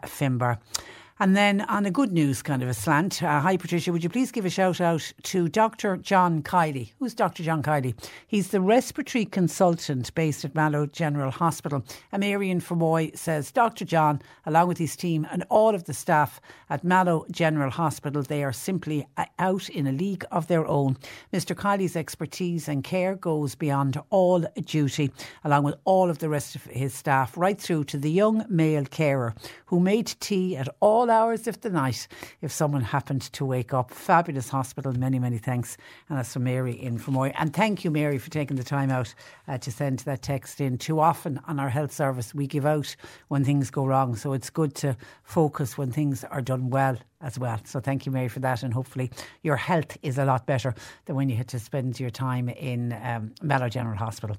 And then on a good news kind of a slant, uh, hi Patricia, would you please give a shout out to Dr. John Kiley? Who's Dr. John Kiley? He's the respiratory consultant based at Mallow General Hospital. And Marion Fermoy says Dr. John, along with his team and all of the staff at Mallow General Hospital, they are simply uh, out in a league of their own. Mr. Kiley's expertise and care goes beyond all duty, along with all of the rest of his staff, right through to the young male carer who made tea at all all hours of the night if someone happened to wake up. Fabulous hospital. Many, many thanks. And that's from Mary in Fermoy. And thank you, Mary, for taking the time out uh, to send that text in. Too often on our health service, we give out when things go wrong. So it's good to focus when things are done well as well. So thank you, Mary, for that. And hopefully your health is a lot better than when you had to spend your time in um, Mallow General Hospital.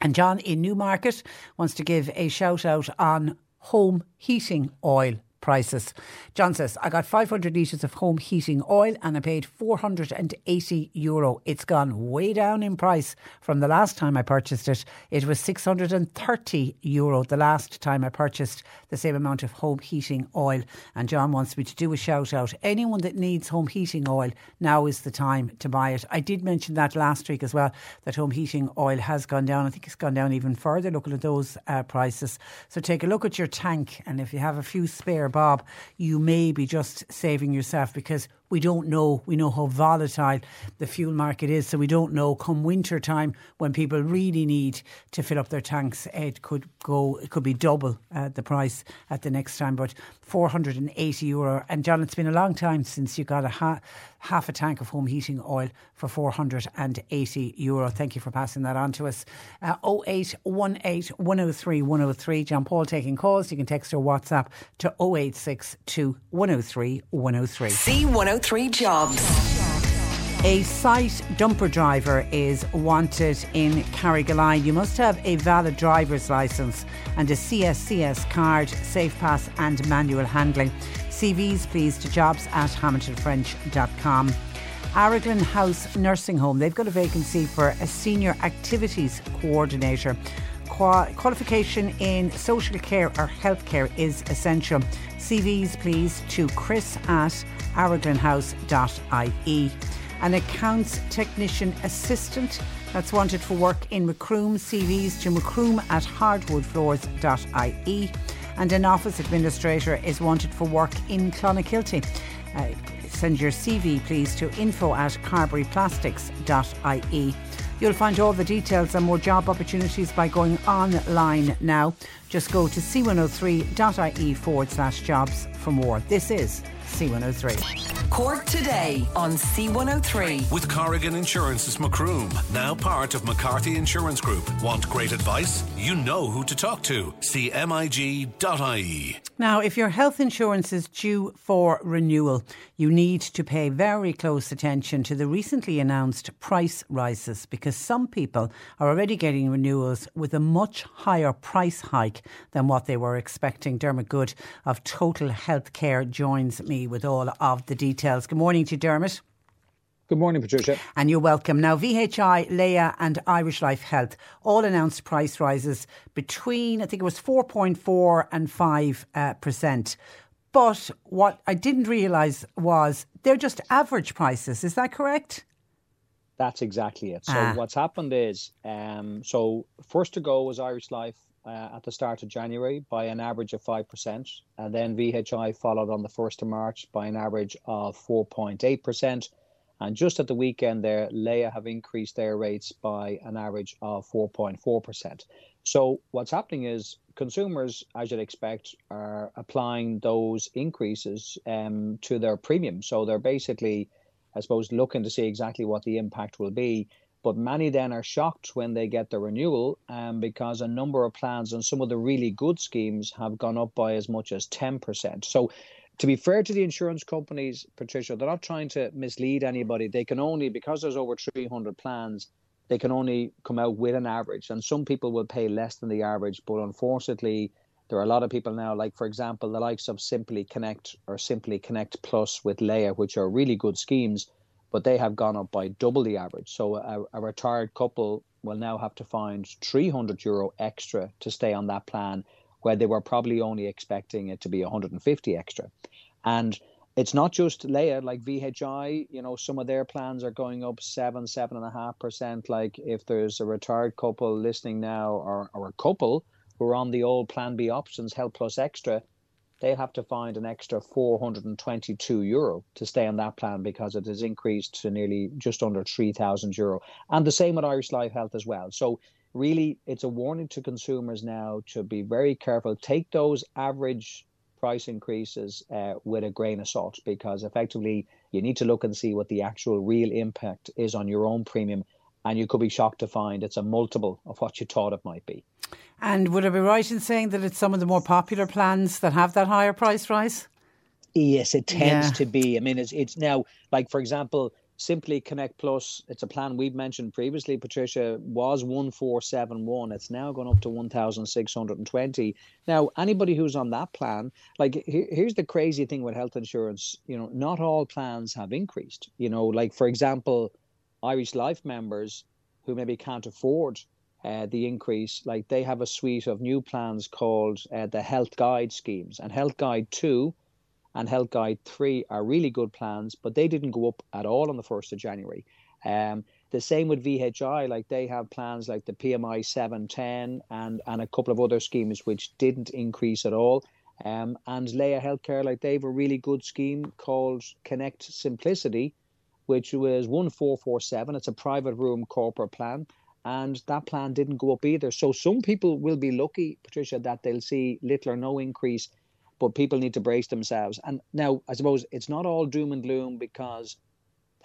And John in Newmarket wants to give a shout out on home heating oil prices. John says, I got 500 litres of home heating oil and I paid 480 euro. It's gone way down in price from the last time I purchased it. It was 630 euro the last time I purchased the same amount of home heating oil. And John wants me to do a shout out. Anyone that needs home heating oil, now is the time to buy it. I did mention that last week as well, that home heating oil has gone down. I think it's gone down even further looking at those uh, prices. So take a look at your tank and if you have a few spare Bob, you may be just saving yourself because we don't know. We know how volatile the fuel market is, so we don't know. Come winter time, when people really need to fill up their tanks, it could go. It could be double uh, the price at the next time. But 480 euro. And John, it's been a long time since you got a ha- half a tank of home heating oil for 480 euro. Thank you for passing that on to us. Uh, 0818 103 103. John Paul taking calls. You can text or WhatsApp to 0862 103 103. C103 Jobs. A site dumper driver is wanted in Carrigaline. You must have a valid driver's licence and a CSCS card, safe pass and manual handling. CVs please to jobs at hamiltonfrench.com. Araglin House Nursing Home, they've got a vacancy for a senior activities coordinator. qualification in social care or healthcare is essential. CVs please to chris at araglinhouse.ie an accounts technician assistant that's wanted for work in Macroom. CVs to macroom at hardwoodfloors.ie. And an office administrator is wanted for work in Clonakilty. Uh, send your CV, please, to info at carberyplastics.ie. You'll find all the details and more job opportunities by going online now. Just go to c103.ie forward slash jobs for more. This is C103. Cork today on C103. With Corrigan Insurance's Macroom, now part of McCarthy Insurance Group. Want great advice? You know who to talk to. CMIG.ie. Now, if your health insurance is due for renewal, you need to pay very close attention to the recently announced price rises because some people are already getting renewals with a much higher price hike than what they were expecting. Dermot Goode of Total Healthcare joins me with all of the details. Good morning to Dermot. Good morning, Patricia. And you're welcome. Now, VHI, Laya, and Irish Life Health all announced price rises between, I think it was 4.4 and 5 uh, percent. But what I didn't realise was they're just average prices. Is that correct? That's exactly it. So ah. what's happened is, um, so first to go was Irish Life uh, at the start of January by an average of 5%. And then VHI followed on the 1st of March by an average of 4.8%. And just at the weekend there, Laya have increased their rates by an average of 4.4%. So what's happening is consumers, as you'd expect, are applying those increases um, to their premium. So they're basically, I suppose, looking to see exactly what the impact will be. But many then are shocked when they get the renewal um, because a number of plans and some of the really good schemes have gone up by as much as 10%. So to be fair to the insurance companies, Patricia, they're not trying to mislead anybody. They can only, because there's over 300 plans, they can only come out with an average. And some people will pay less than the average. But unfortunately, there are a lot of people now, like, for example, the likes of Simply Connect or Simply Connect Plus with Laya, which are really good schemes, but they have gone up by double the average. So a, a retired couple will now have to find 300 euro extra to stay on that plan where they were probably only expecting it to be 150 extra. And it's not just Laya, like VHI, you know, some of their plans are going up seven, seven and a half percent. Like if there's a retired couple listening now or, or a couple who are on the old Plan B options, Health Plus Extra, they have to find an extra 422 euro to stay on that plan because it has increased to nearly just under 3,000 euro. And the same with Irish Life Health as well. So really it's a warning to consumers now to be very careful. Take those average price increases uh, with a grain of salt because effectively you need to look and see what the actual real impact is on your own premium. And you could be shocked to find it's a multiple of what you thought it might be. And would I be right in saying that it's some of the more popular plans that have that higher price rise? Yes, it tends yeah. to be. I mean, it's it's now like for example, Simply Connect Plus, it's a plan we've mentioned previously, Patricia, was 1471. It's now gone up to 1620. Now, anybody who's on that plan, like here's the crazy thing with health insurance, you know, not all plans have increased. You know, like for example, Irish Life members who maybe can't afford uh, the increase, like they have a suite of new plans called uh, the Health Guide schemes. And Health Guide 2 and Health Guide 3 are really good plans, but they didn't go up at all on the 1st of January. Um, the same with VHI, like they have plans like the PMI 710 and, and a couple of other schemes which didn't increase at all. Um, and Laya Healthcare, like they have a really good scheme called Connect Simplicity, which was 1447. It's a private room corporate plan. And that plan didn't go up either. So some people will be lucky, Patricia, that they'll see little or no increase but people need to brace themselves. And now, I suppose it's not all doom and gloom because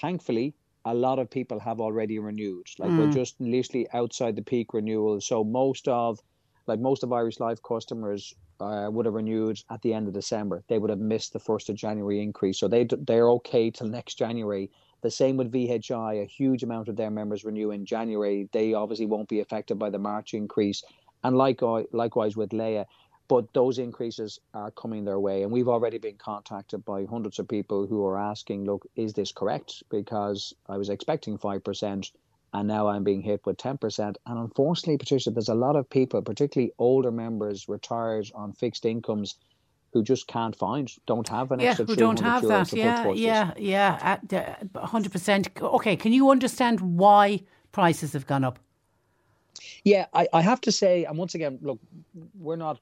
thankfully, a lot of people have already renewed. Like mm. we're just literally outside the peak renewal. So most of, like most of Irish Life customers uh, would have renewed at the end of December. They would have missed the first of January increase. So they they're okay till next January. The same with VHI. A huge amount of their members renew in January. They obviously won't be affected by the March increase. And likewise, likewise with Laya but those increases are coming their way. And we've already been contacted by hundreds of people who are asking, look, is this correct? Because I was expecting 5% and now I'm being hit with 10%. And unfortunately, Patricia, there's a lot of people, particularly older members, retired on fixed incomes, who just can't find, don't have an yeah, extra who don't have that. Yeah, yeah, yeah, uh, hundred percent. Okay, can you understand why prices have gone up? Yeah, I, I have to say, and once again, look, we're not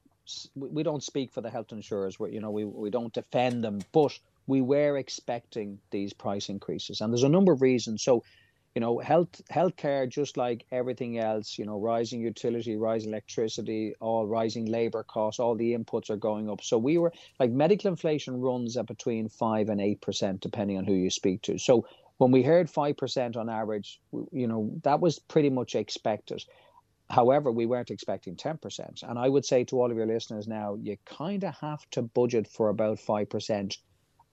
we don't speak for the health insurers. We, you know, we, we don't defend them, but we were expecting these price increases, and there's a number of reasons. So, you know, health healthcare, just like everything else, you know, rising utility, rising electricity, all rising labor costs, all the inputs are going up. So we were like medical inflation runs at between five and eight percent, depending on who you speak to. So when we heard five percent on average, you know, that was pretty much expected. However, we weren't expecting 10%. And I would say to all of your listeners now, you kind of have to budget for about 5%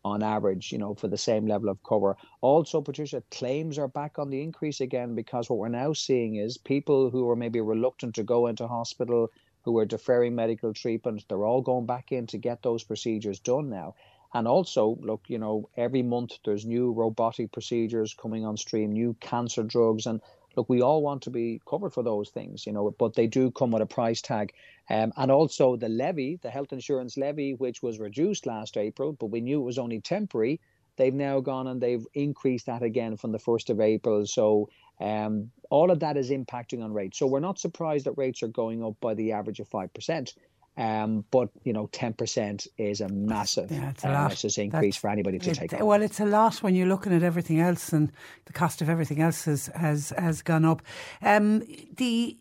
on average, you know, for the same level of cover. Also, Patricia, claims are back on the increase again because what we're now seeing is people who are maybe reluctant to go into hospital, who are deferring medical treatment, they're all going back in to get those procedures done now. And also, look, you know, every month there's new robotic procedures coming on stream, new cancer drugs, and look, we all want to be covered for those things, you know, but they do come with a price tag. Um, and also the levy, the health insurance levy, which was reduced last April, but we knew it was only temporary. They've now gone and they've increased that again from the 1st of April. So um, all of that is impacting on rates. So we're not surprised that rates are going up by the average of 5%. Um, but you know, ten percent is a massive, yeah, it's a uh, massive increase That's, for anybody to it, take. Well, it's a lot when you're looking at everything else, and the cost of everything else has has has gone up. Um, the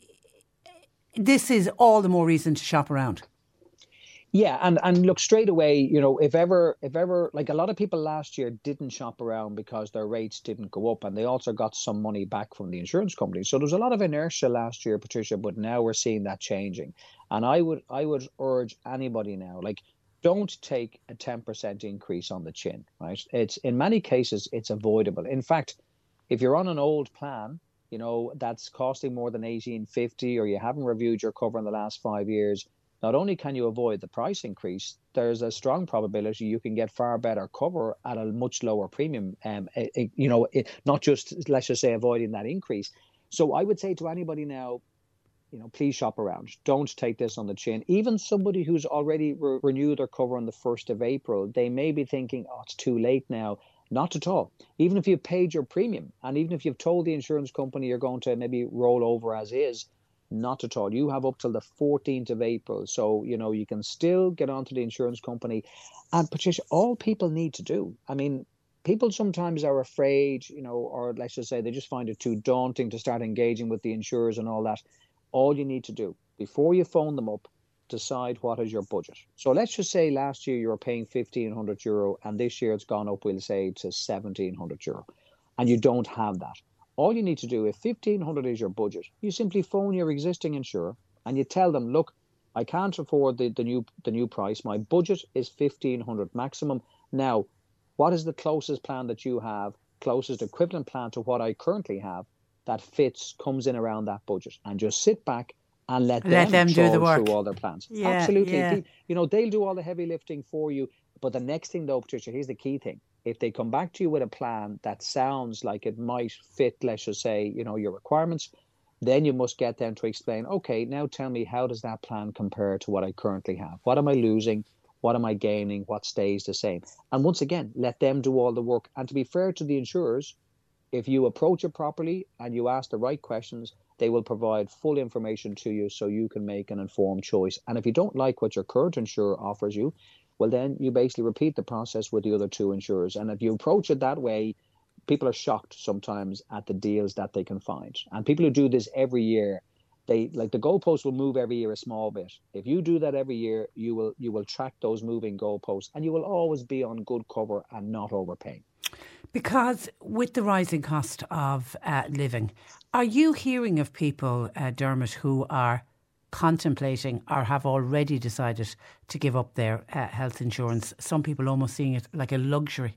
this is all the more reason to shop around. Yeah, and and look straight away, you know, if ever if ever like a lot of people last year didn't shop around because their rates didn't go up and they also got some money back from the insurance company. So there was a lot of inertia last year, Patricia, but now we're seeing that changing. And I would I would urge anybody now, like don't take a 10% increase on the chin, right? It's in many cases it's avoidable. In fact, if you're on an old plan, you know, that's costing more than 1850 or you haven't reviewed your cover in the last 5 years, not only can you avoid the price increase, there's a strong probability you can get far better cover at a much lower premium. Um, it, it, you know, it, not just let's just say avoiding that increase. So I would say to anybody now, you know, please shop around. Don't take this on the chin. Even somebody who's already re- renewed their cover on the first of April, they may be thinking, "Oh, it's too late now." Not at all. Even if you've paid your premium, and even if you've told the insurance company you're going to maybe roll over as is, not at all. You have up till the 14th of April. So, you know, you can still get onto the insurance company. And Patricia, all people need to do, I mean, people sometimes are afraid, you know, or let's just say they just find it too daunting to start engaging with the insurers and all that. All you need to do before you phone them up, decide what is your budget. So let's just say last year you were paying 1500 euro and this year it's gone up, we'll say, to 1700 euro. And you don't have that all you need to do, if 1500 is your budget, you simply phone your existing insurer and you tell them, look, I can't afford the, the new the new price. My budget is 1500 maximum. Now, what is the closest plan that you have, closest equivalent plan to what I currently have that fits, comes in around that budget? And just sit back and let, let them, them do the work. through all their plans. Yeah, Absolutely. Yeah. You know, they'll do all the heavy lifting for you. But the next thing though, Patricia, here's the key thing if they come back to you with a plan that sounds like it might fit, let's just say, you know, your requirements, then you must get them to explain, okay, now tell me how does that plan compare to what I currently have? What am I losing? What am I gaining? What stays the same? And once again, let them do all the work. And to be fair to the insurers, if you approach it properly and you ask the right questions, they will provide full information to you so you can make an informed choice. And if you don't like what your current insurer offers you, well, then you basically repeat the process with the other two insurers. And if you approach it that way, people are shocked sometimes at the deals that they can find. And people who do this every year, they like the goalposts will move every year a small bit. If you do that every year, you will you will track those moving goalposts, and you will always be on good cover and not overpaying. Because with the rising cost of uh, living, are you hearing of people, uh, Dermot, who are contemplating or have already decided to give up their uh, health insurance. Some people almost seeing it like a luxury.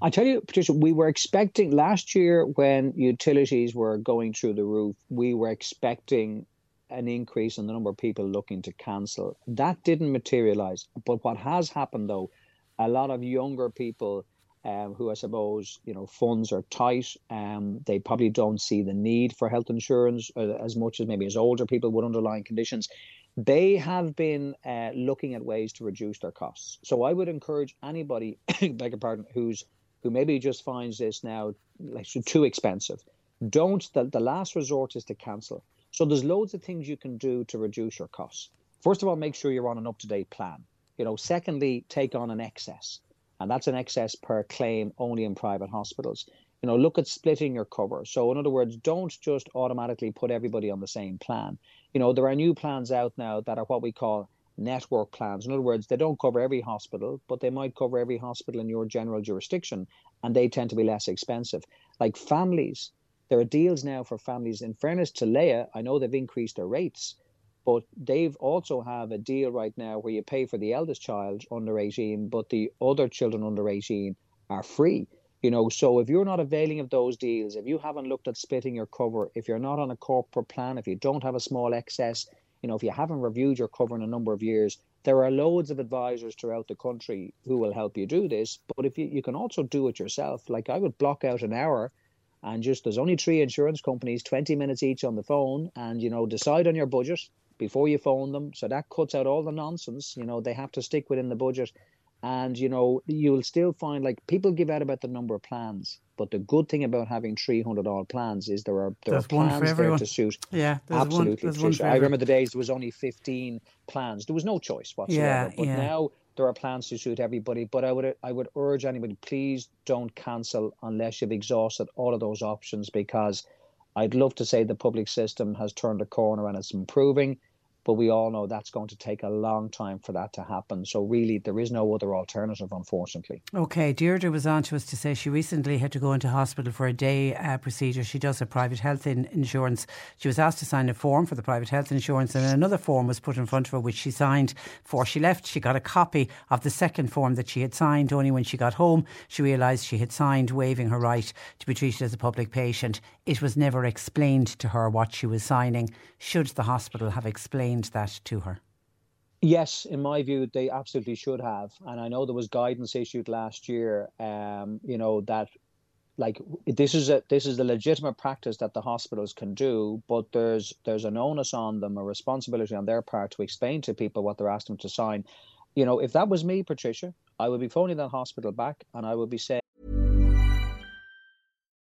I tell you, Patricia, we were expecting last year when utilities were going through the roof, we were expecting an increase in the number of people looking to cancel. That didn't materialize. But what has happened though, a lot of younger people um, who I suppose you know funds are tight. Um, they probably don't see the need for health insurance uh, as much as maybe as older people with underlying conditions. They have been uh, looking at ways to reduce their costs. So I would encourage anybody, beg your pardon, who's who maybe just finds this now like too expensive. Don't the, the last resort is to cancel. So there's loads of things you can do to reduce your costs. First of all, make sure you're on an up to date plan. You know, secondly, take on an excess and that's an excess per claim only in private hospitals. You know, look at splitting your cover. So, in other words, don't just automatically put everybody on the same plan. You know, there are new plans out now that are what we call network plans. In other words, they don't cover every hospital, but they might cover every hospital in your general jurisdiction, and they tend to be less expensive. Like families, there are deals now for families. In fairness to Laya, I know they've increased their rates, but they've also have a deal right now where you pay for the eldest child under 18, but the other children under 18 are free. You know, so if you're not availing of those deals, if you haven't looked at splitting your cover, if you're not on a corporate plan, if you don't have a small excess, you know, if you haven't reviewed your cover in a number of years, there are loads of advisors throughout the country who will help you do this. But if you, you can also do it yourself, like I would block out an hour and just there's only three insurance companies, 20 minutes each on the phone, and you know, decide on your budget before you phone them. So that cuts out all the nonsense. You know, they have to stick within the budget. And, you know, you'll still find like people give out about the number of plans. But the good thing about having 300 odd plans is there are there there's are plans there to suit. Yeah, absolutely. One, I remember the days there was only 15 plans. There was no choice whatsoever. Yeah, but yeah. now there are plans to suit everybody. But I would I would urge anybody, please don't cancel unless you've exhausted all of those options because I'd love to say the public system has turned a corner and it's improving but we all know that's going to take a long time for that to happen. So really, there is no other alternative, unfortunately. Okay, Deirdre was on to us to say she recently had to go into hospital for a day uh, procedure. She does a private health in- insurance. She was asked to sign a form for the private health insurance, and another form was put in front of her, which she signed before She left. She got a copy of the second form that she had signed. Only when she got home, she realised she had signed waiving her right to be treated as a public patient. It was never explained to her what she was signing. Should the hospital have explained? Explained that to her? Yes, in my view, they absolutely should have. And I know there was guidance issued last year. Um, you know that, like this is a this is a legitimate practice that the hospitals can do, but there's there's an onus on them, a responsibility on their part to explain to people what they're asking them to sign. You know, if that was me, Patricia, I would be phoning that hospital back, and I would be saying.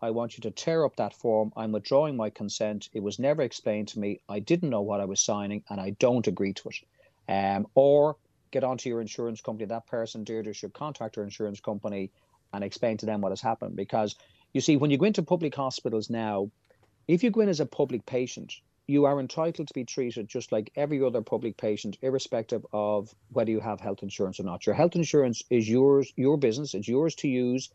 I want you to tear up that form. I'm withdrawing my consent. It was never explained to me. I didn't know what I was signing and I don't agree to it. Um, or get onto your insurance company. That person, Deirdre, should contact her insurance company and explain to them what has happened. Because you see, when you go into public hospitals now, if you go in as a public patient, you are entitled to be treated just like every other public patient, irrespective of whether you have health insurance or not. Your health insurance is yours, your business. It's yours to use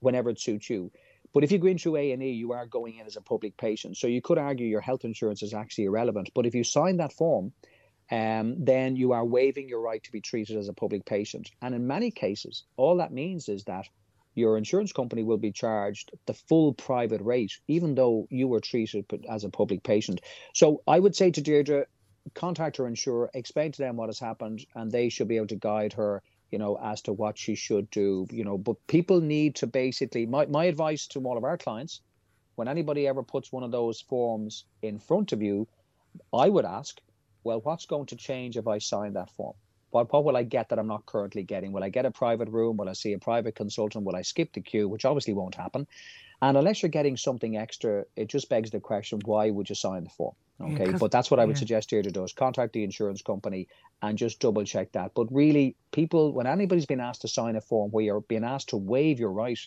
whenever it suits you. But if you go in through A and E, you are going in as a public patient. So you could argue your health insurance is actually irrelevant. But if you sign that form, um, then you are waiving your right to be treated as a public patient. And in many cases, all that means is that your insurance company will be charged the full private rate, even though you were treated as a public patient. So I would say to Deirdre, contact her insurer, explain to them what has happened, and they should be able to guide her you know, as to what she should do, you know. But people need to basically, my, my advice to all of our clients, when anybody ever puts one of those forms in front of you, I would ask, well, what's going to change if I sign that form? What, what will I get that I'm not currently getting? Will I get a private room? Will I see a private consultant? Will I skip the queue, which obviously won't happen? And unless you're getting something extra, it just begs the question, why would you sign the form? Okay, yeah, but that's what I would yeah. suggest here to do is contact the insurance company and just double check that. But really, people, when anybody's been asked to sign a form where you're being asked to waive your right,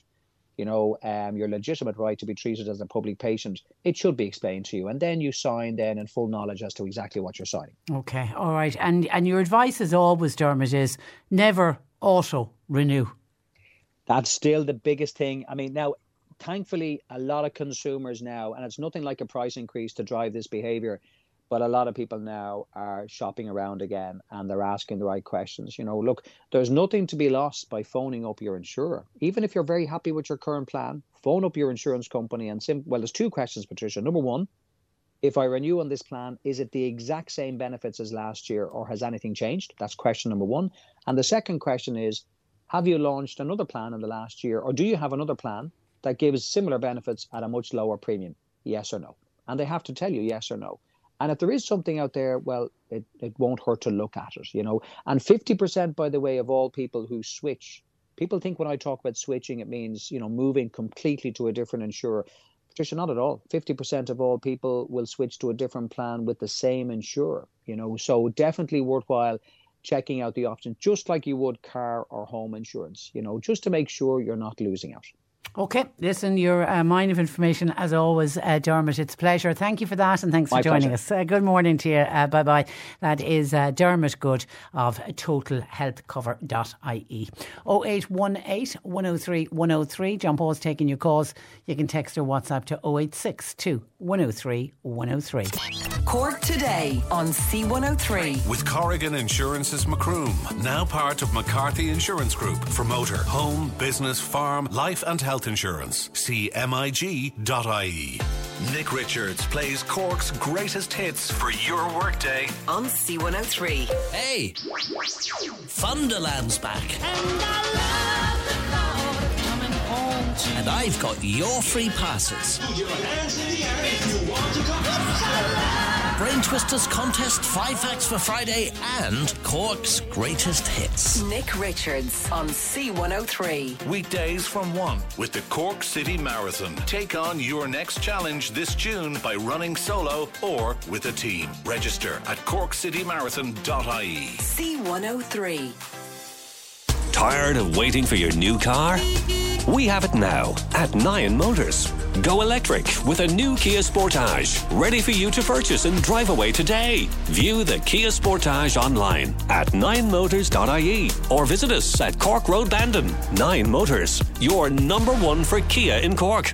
you know, um, your legitimate right to be treated as a public patient, it should be explained to you, and then you sign then in full knowledge as to exactly what you're signing. Okay, all right, and and your advice as always, Dermot, is never auto renew. That's still the biggest thing. I mean, now thankfully, a lot of consumers now, and it's nothing like a price increase to drive this behavior, but a lot of people now are shopping around again and they're asking the right questions. You know, look, there's nothing to be lost by phoning up your insurer. Even if you're very happy with your current plan, phone up your insurance company and sim- well, there's two questions, Patricia. Number one, if I renew on this plan, is it the exact same benefits as last year or has anything changed? That's question number one. And the second question is, have you launched another plan in the last year or do you have another plan that gives similar benefits at a much lower premium? Yes or no? And they have to tell you yes or no. And if there is something out there, well, it, it won't hurt to look at it, you know. And 50%, by the way, of all people who switch, people think when I talk about switching, it means, you know, moving completely to a different insurer. Patricia, not at all. 50% of all people will switch to a different plan with the same insurer, you know. So definitely worthwhile checking out the options, just like you would car or home insurance, you know, just to make sure you're not losing out. Okay, listen, your uh, mine of information as always, uh, Dermot. It's a pleasure. Thank you for that, and thanks for joining pleasure. us. Uh, good morning to you. Uh, bye bye. That is uh, Dermot Goode of TotalHealthCover.ie. 0818 103 103. John Paul's taking your calls. You can text or WhatsApp to 0862 103 103. Cork today on C103 with Corrigan Insurance's Macroom, now part of McCarthy Insurance Group for motor, home, business, farm, life, and health insurance. See MIG.ie. Nick Richards plays Cork's greatest hits for your workday on C103. Hey, Funderland's back. And I've got your free passes. Brain Twisters contest, five facts for Friday, and Cork's greatest hits. Nick Richards on C103. Weekdays from 1 with the Cork City Marathon. Take on your next challenge this June by running solo or with a team. Register at corkcitymarathon.ie. C103. Tired of waiting for your new car? We have it now at Nine Motors. Go electric with a new Kia Sportage, ready for you to purchase and drive away today. View the Kia Sportage online at ninemotors.ie or visit us at Cork Road Bandon. Nine Motors, your number one for Kia in Cork.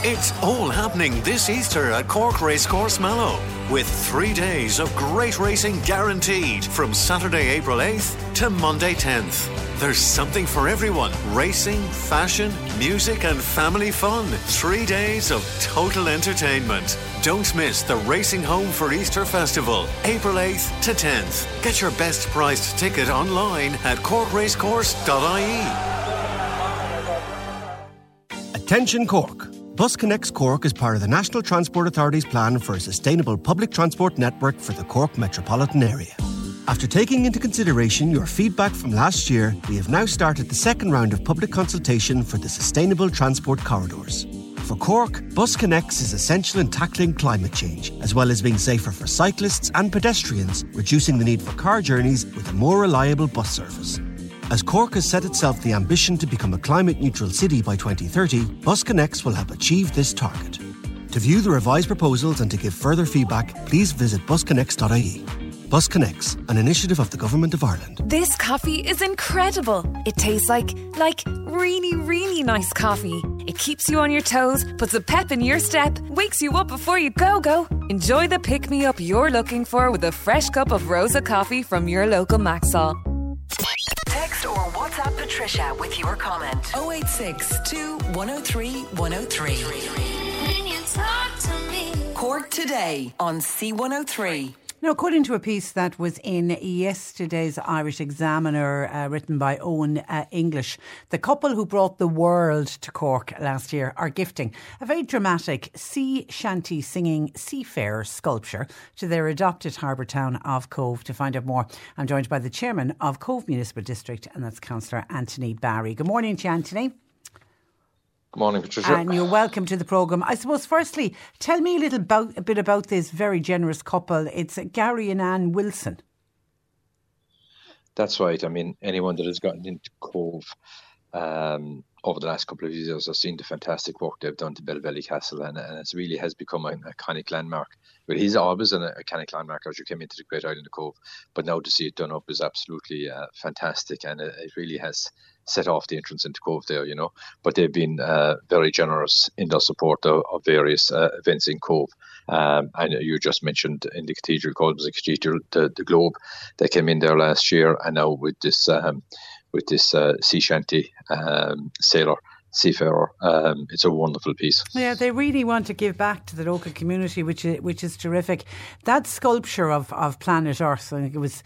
It's all happening this Easter at Cork Racecourse Mallow, with three days of great racing guaranteed from Saturday, April 8th to Monday 10th. There's something for everyone racing, fashion, music, and family fun. Three days of total entertainment. Don't miss the Racing Home for Easter Festival, April 8th to 10th. Get your best priced ticket online at corkracecourse.ie. Attention Cork. Bus Connects Cork is part of the National Transport Authority's plan for a sustainable public transport network for the Cork metropolitan area. After taking into consideration your feedback from last year, we have now started the second round of public consultation for the sustainable transport corridors. For Cork, Bus Connects is essential in tackling climate change, as well as being safer for cyclists and pedestrians, reducing the need for car journeys with a more reliable bus service. As Cork has set itself the ambition to become a climate neutral city by 2030, Bus Connects will help achieve this target. To view the revised proposals and to give further feedback, please visit busconnects.ie. Bus Connects, an initiative of the Government of Ireland. This coffee is incredible. It tastes like, like really, really nice coffee. It keeps you on your toes, puts a pep in your step, wakes you up before you go go. Enjoy the pick me up you're looking for with a fresh cup of Rosa coffee from your local Maxol. Text or WhatsApp Patricia with your comment. 086 103 103. Cork today on C103. Now, according to a piece that was in yesterday's Irish Examiner, uh, written by Eoin uh, English, the couple who brought the world to Cork last year are gifting a very dramatic sea shanty singing seafarer sculpture to their adopted harbour town of Cobh. To find out more, I'm joined by the chairman of Cobh Municipal District, and that's Councillor Anthony Barry. Good morning to you, Anthony. Good morning, Patricia. And you're welcome to the programme. I suppose, firstly, tell me a little about, a bit about this very generous couple. It's Gary and Anne Wilson. That's right. I mean, anyone that has gotten into Cobh um, over the last couple of years has seen the fantastic work they've done to Belvelly Castle, and, and it really has become an iconic landmark. But he's always an iconic landmark as you came into the Great Island of Cobh. But now to see it done up is absolutely uh, fantastic, and it, it really has set off the entrance into Cobh there, you know. But they've been uh, very generous in their support of, of various uh, events in Cobh. Um, and you just mentioned in the cathedral, Cobh Cathedral, the, the Globe, they came in there last year, and now with this um, with this uh, sea shanty um, sailor seafarer. Um, it's a wonderful piece. Yeah, they really want to give back to the local community, which is, which is terrific. That sculpture of, of planet Earth, I think it was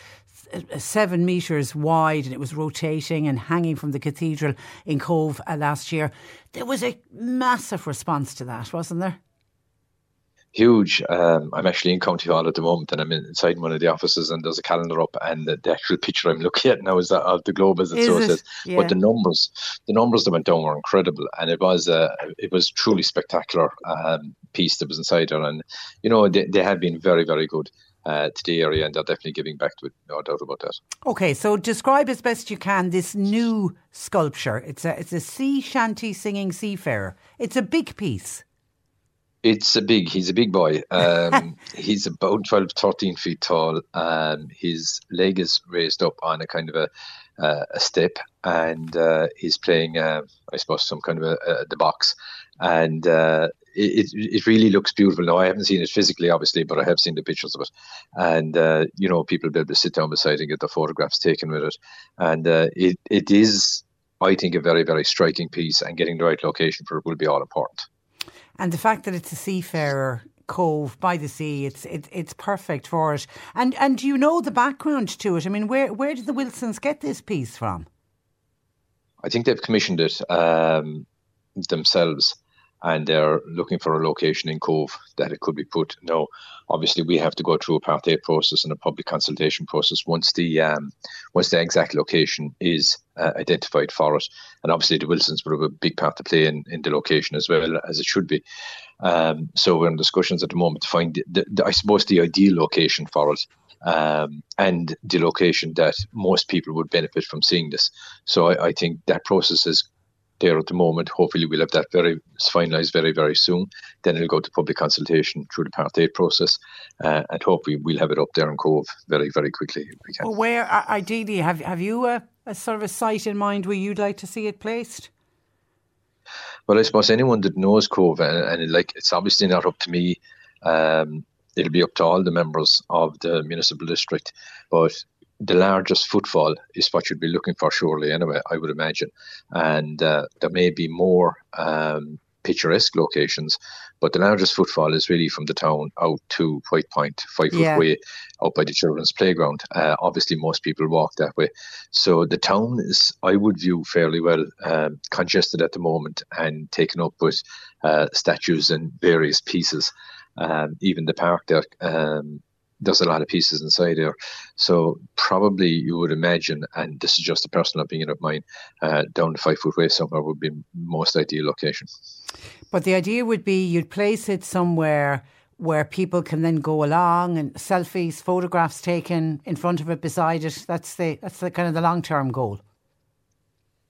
seven metres wide and it was rotating and hanging from the cathedral in Cobh uh, last year. There was a massive response to that, wasn't there? huge. Um, I'm actually in County Hall at the moment, and I'm inside one of the offices, and there's a calendar up, and the, the actual picture I'm looking at now is that of the globe, as it is so it? says. Yeah. But the numbers, the numbers that went down were incredible, and it was uh, it was truly spectacular um, piece that was inside there, and you know they, they have been very very good. Uh, to the area, and they're definitely giving back to it. No doubt about that. Okay, so describe as best you can this new sculpture. It's a it's a sea shanty singing seafarer. It's a big piece. It's a big. He's a big boy. Um, he's about 12, 13 feet tall. Um, his leg is raised up on a kind of a uh, a step, and uh, he's playing, uh, I suppose, some kind of a, a the box, and uh, it it really looks beautiful. Now I haven't seen it physically, obviously, but I have seen the pictures of it, and uh, you know, people will be able to sit down beside and get the photographs taken with it, and uh, it it is, I think, a very very striking piece, and getting the right location for it will be all important and the fact that it's a seafarer Cobh by the sea, it's it, it's perfect for it. And and do you know the background to it. I mean, where where did the Wilsons get this piece from? I think they've commissioned it um, themselves and they're looking for a location in Cobh that it could be put. No, obviously we have to go through a Part 8 process and a public consultation process once the um, once the exact location is uh, identified for it. And obviously the Wilsons will have a big part to play in, in the location as well as it should be. Um, so we're in discussions at the moment to find, the, the, I suppose, the ideal location for it. Um, and the location that most people would benefit from seeing this. So I, I think that process is there at the moment. Hopefully, we'll have that very finalised very, very soon. Then it'll go to public consultation through the Part 8 process, uh, and hopefully, we'll have it up there in Cobh very, very quickly. we can. Well, where ideally have have you a, a sort of a site in mind where you'd like to see it placed? Well, I suppose anyone that knows Cobh, and, and like it's obviously not up to me. Um, it'll be up to all the members of the municipal district. But the largest footfall is what you'd be looking for, surely, anyway, I would imagine. And uh, there may be more um, picturesque locations, but the largest footfall is really from the town out to White Point, five foot yeah. way, out by the children's playground. Uh, obviously, most people walk that way. So the town is, I would view, fairly well um, congested at the moment and taken up with uh, statues and various pieces. Um, even the park there um, there's a lot of pieces inside there. So probably you would imagine, and this is just a personal opinion of mine, uh, down the five foot way somewhere would be most ideal location. But the idea would be you'd place it somewhere where people can then go along and selfies, photographs taken in front of it, beside it. That's the that's the kind of the long term goal.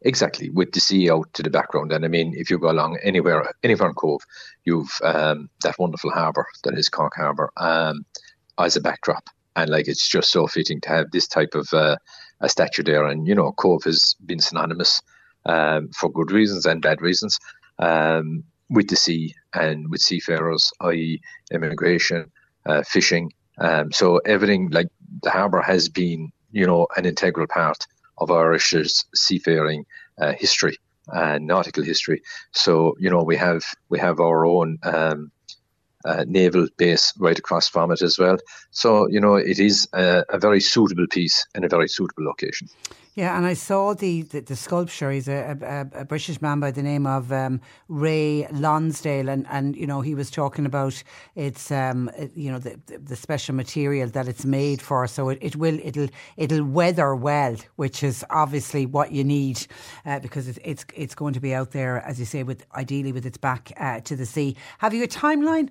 Exactly, with the sea out to the background. And I mean, if you go along anywhere, anywhere in Cobh, you've um, that wonderful harbour that is Cork Harbour. Um, as a backdrop. And like it's just so fitting to have this type of uh, a statue there. And you know, Cobh has been synonymous um, for good reasons and bad reasons um, with the sea and with seafarers, i.e., immigration, uh, fishing. Um, so everything like the harbour has been, you know, an integral part of Irish's seafaring uh, history and nautical history. So you know, we have we have our own um, uh, naval base right across from it as well. So, you know, it is a, a very suitable piece in a very suitable location. Yeah, and I saw the, the, the sculpture. He's a, a, a, British man by the name of um, Ray Lonsdale, and, and you know he was talking about its um, you know the, the special material that it's made for. So it, it will it'll it'll weather well, which is obviously what you need uh, because it, it's it's going to be out there, as you say, with ideally with its back uh, to the sea. Have you a timeline?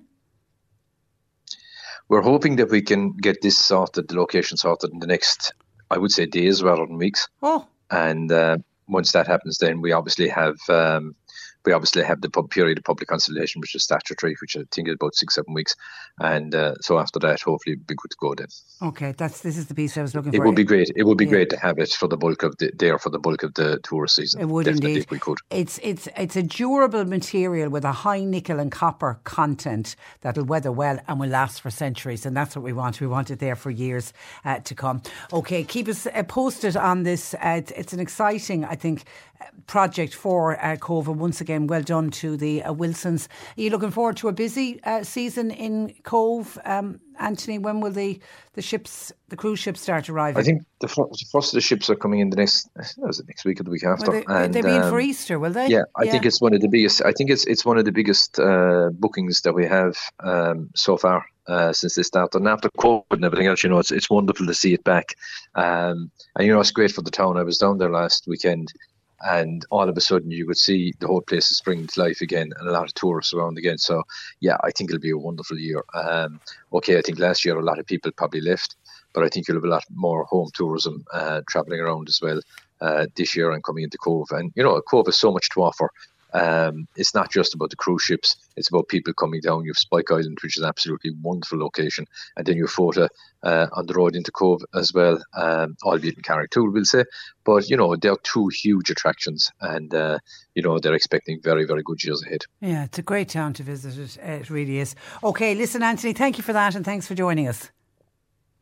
We're hoping that we can get this sorted, the location sorted in the next, I would say, days rather than weeks. Oh. And uh, once that happens, then we obviously have um, we obviously have the pub period of public consultation, which is statutory, which I think is about six, seven weeks. And uh, so after that, hopefully, it'll be good to go then. Okay, that's this is the piece I was looking it for. It would be great. It would be yeah. great to have it for the bulk of the there for the bulk of the tourist season. It would Definitely indeed. we could. It's it's it's a durable material with a high nickel and copper content that'll weather well and will last for centuries, and that's what we want. We want it there for years uh, to come. Okay, keep us uh, posted on this. Uh, it's, it's, an exciting, I think, project for uh, Cobh. Once again, well done to the uh, Wilsons. Are you looking forward to a busy uh, season in Cobh, Um, Anthony, when will the, the ships, the cruise ships start arriving? I think the, the first of the ships are coming in the next, was it next week or the week after? Will they, and, they be um, in for Easter, will they? Yeah, I yeah. think it's one of the biggest. I think it's it's one of the biggest uh, bookings that we have um, so far uh, since they started. And after COVID and everything else, you know, it's it's wonderful to see it back. Um, and you know, it's great for the town. I was down there last weekend and all of a sudden you could see the whole place is springing to life again and a lot of tourists around again. So yeah, I think it'll be a wonderful year. Um, okay, I think last year a lot of people probably left, but I think you'll have a lot more home tourism uh, travelling around as well uh, this year and coming into Cobh, And you know, Cobh has so much to offer. Um, it's not just about the cruise ships; it's about people coming down. You have Spike Island, which is absolutely wonderful location, and then you have Fota uh, on the road into Cobh as well, um, albeit in Carrigtwohill, we'll say. But you know, they're two huge attractions, and uh, you know they're expecting very, very good years ahead. Yeah, it's a great town to visit. It, it really is. Okay, listen, Anthony, thank you for that, and thanks for joining us.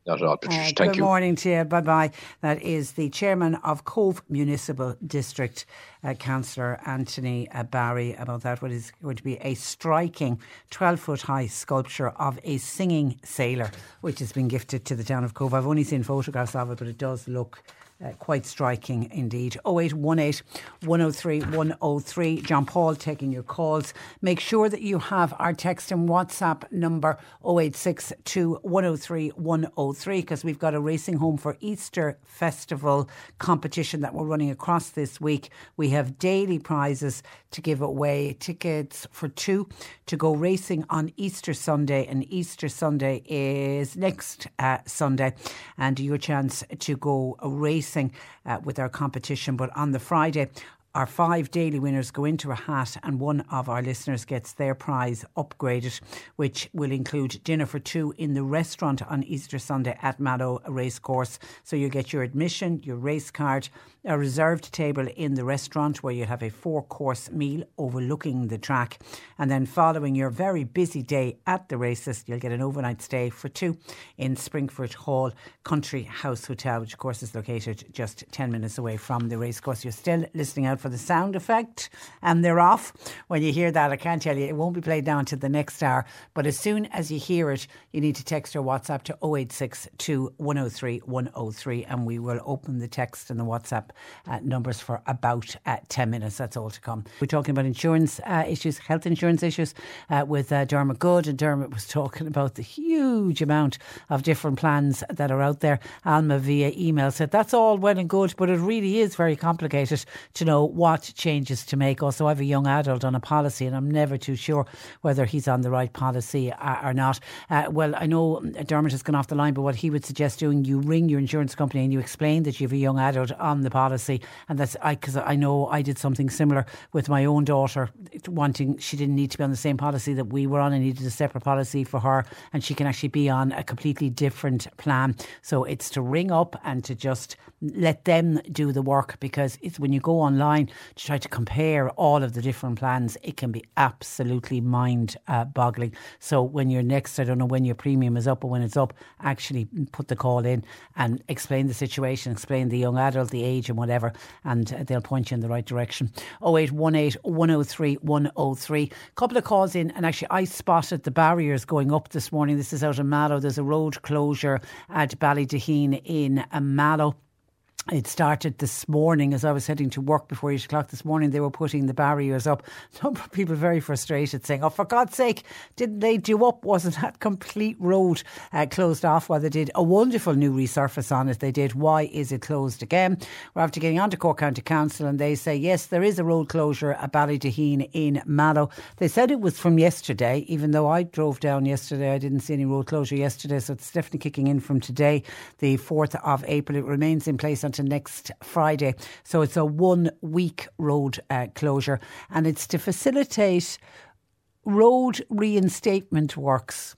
Not at all, Patricia. Uh, Thank good you. Good morning to you. Bye bye. That is the chairman of Cobh Municipal District, uh, Councillor Anthony uh, Barry, about that. What is going to be a striking 12 foot high sculpture of a singing sailor, which has been gifted to the town of Cobh. I've only seen photographs of it, but it does look uh, quite striking indeed. 0818 103 103. John Paul taking your calls. Make sure that you have our text and WhatsApp number 0862 103 103 because we've got a Racing Home for Easter Festival competition that we're running across this week. We have daily prizes to give away, tickets for two to go racing on Easter Sunday, and Easter Sunday is next uh, Sunday, and your chance to go racing uh, with our competition. But on the Friday, our five daily winners go into a hat, and one of our listeners gets their prize upgraded, which will include dinner for two in the restaurant on Easter Sunday at Mallow Racecourse. So you get your admission, your race card, a reserved table in the restaurant where you'll have a four course meal overlooking the track. And then, following your very busy day at the races, you'll get an overnight stay for two in Springfort Hall Country House Hotel, which, of course, is located just 10 minutes away from the racecourse. You're still listening out for the sound effect, and they're off. When you hear that, I can't tell you, it won't be played down to the next hour. But as soon as you hear it, you need to text or WhatsApp to 0862 103 103, and we will open the text and the WhatsApp uh, numbers for about uh, 10 minutes. That's all to come. We're talking about insurance uh, issues, health insurance issues uh, with uh, Dermot Goode, and Dermot was talking about the huge amount of different plans that are out there. Alma via email said that's all well and good, but it really is very complicated to know what changes to make. Also, I have a young adult on a policy, and I'm never too sure whether he's on the right policy or not. well, I know Dermot has gone off the line, but what he would suggest doing, you ring your insurance company and you explain that you have a young adult on the policy, and that's I because I know I did something similar with my own daughter, wanting she didn't need to be on the same policy that we were on. I needed a separate policy for her, and she can actually be on a completely different plan. So it's to ring up and to just let them do the work because it's when you go online to try to compare all of the different plans, it can be absolutely mind boggling. So when you're next, I don't know when your premium is up or when it's up, actually put the call in and explain the situation, explain the young adult, the age and whatever, and uh, they'll point you in the right direction. 0818 103 103. Couple of calls in, and actually, I spotted the barriers going up this morning. This is out of Mallow. There's a road closure at Ballydaheen in uh, Mallow. It started this morning as I was heading to work before 8 o'clock this morning. They were putting the barriers up. Some people very frustrated saying, Oh, for God's sake, didn't they do up? Wasn't that complete road uh, closed off while they did a wonderful new resurface on it? They did. Why is it closed again? We're after getting on to Cork County Council and they say, Yes, there is a road closure at Ballydaheen in Mallow. They said it was from yesterday, even though I drove down yesterday. I didn't see any road closure yesterday, so it's definitely kicking in from today, the 4th of April. It remains in place until next Friday. So it's a one week road uh, closure and it's to facilitate road reinstatement works.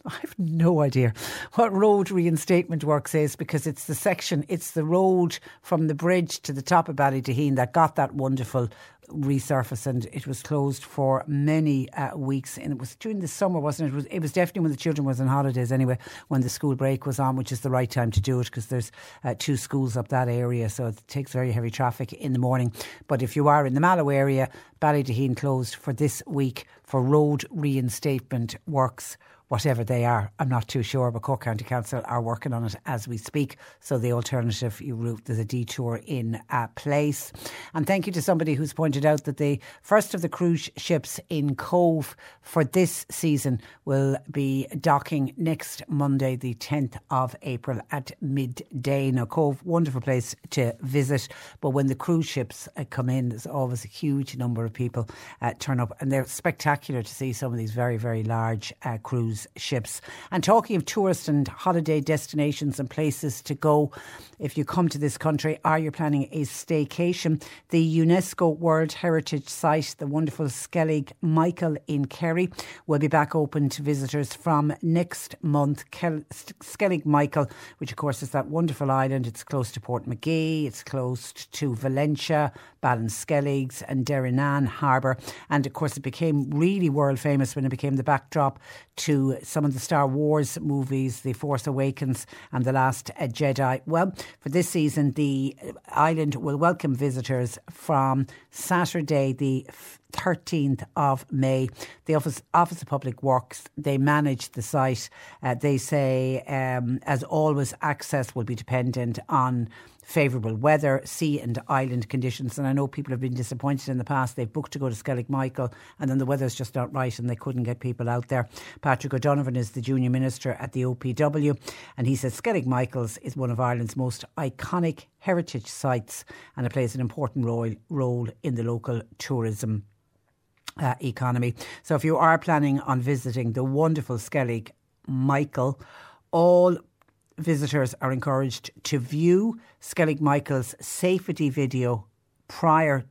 I have no idea what road reinstatement works is because it's the section, it's the road from the bridge to the top of Ballydaheen that got that wonderful resurface and it was closed for many uh, weeks. And it was during the summer wasn't it? it was, it was definitely when the children was on holidays anyway when the school break was on which is the right time to do it because there's uh, two schools up that area so it takes very heavy traffic in the morning. But if you are in the Mallow area Ballydaheen closed for this week for road reinstatement works whatever they are. I'm not too sure, but Cork County Council are working on it as we speak. So the alternative route, there's a detour in uh, place. And thank you to somebody who's pointed out that the first of the cruise ships in Cobh for this season will be docking next Monday, the 10th of April at midday. Now, Cobh, wonderful place to visit, but when the cruise ships uh, come in, there's always a huge number of people uh, turn up, and they're spectacular to see some of these very, very large uh, cruise ships. And talking of tourist and holiday destinations and places to go, if you come to this country, are you planning a staycation? The UNESCO World Heritage Site, the wonderful Skellig Michael in Kerry, will be back open to visitors from next month. Kel- Skellig Michael, which of course is that wonderful island, it's close to Portmagee, it's close to Valentia, Ballinskelligs, and Derrynane Harbour. And of course, it became really world famous when it became the backdrop to some of the Star Wars movies, The Force Awakens and The Last Jedi. Well, for this season, the island will welcome visitors from Saturday, the 13th of May. The Office, Office of Public Works, they manage the site. Uh, they say, um, as always, access will be dependent on favourable weather, sea and island conditions. And I know people have been disappointed in the past. They've booked to go to Skellig Michael and then the weather's just not right and they couldn't get people out there. Patrick O'Donovan is the junior minister at the OPW and he says Skellig Michaels is one of Ireland's most iconic heritage sites and it plays an important role, role in the local tourism uh, economy. So if you are planning on visiting the wonderful Skellig Michael, all visitors are encouraged to view Skellig Michael's safety video prior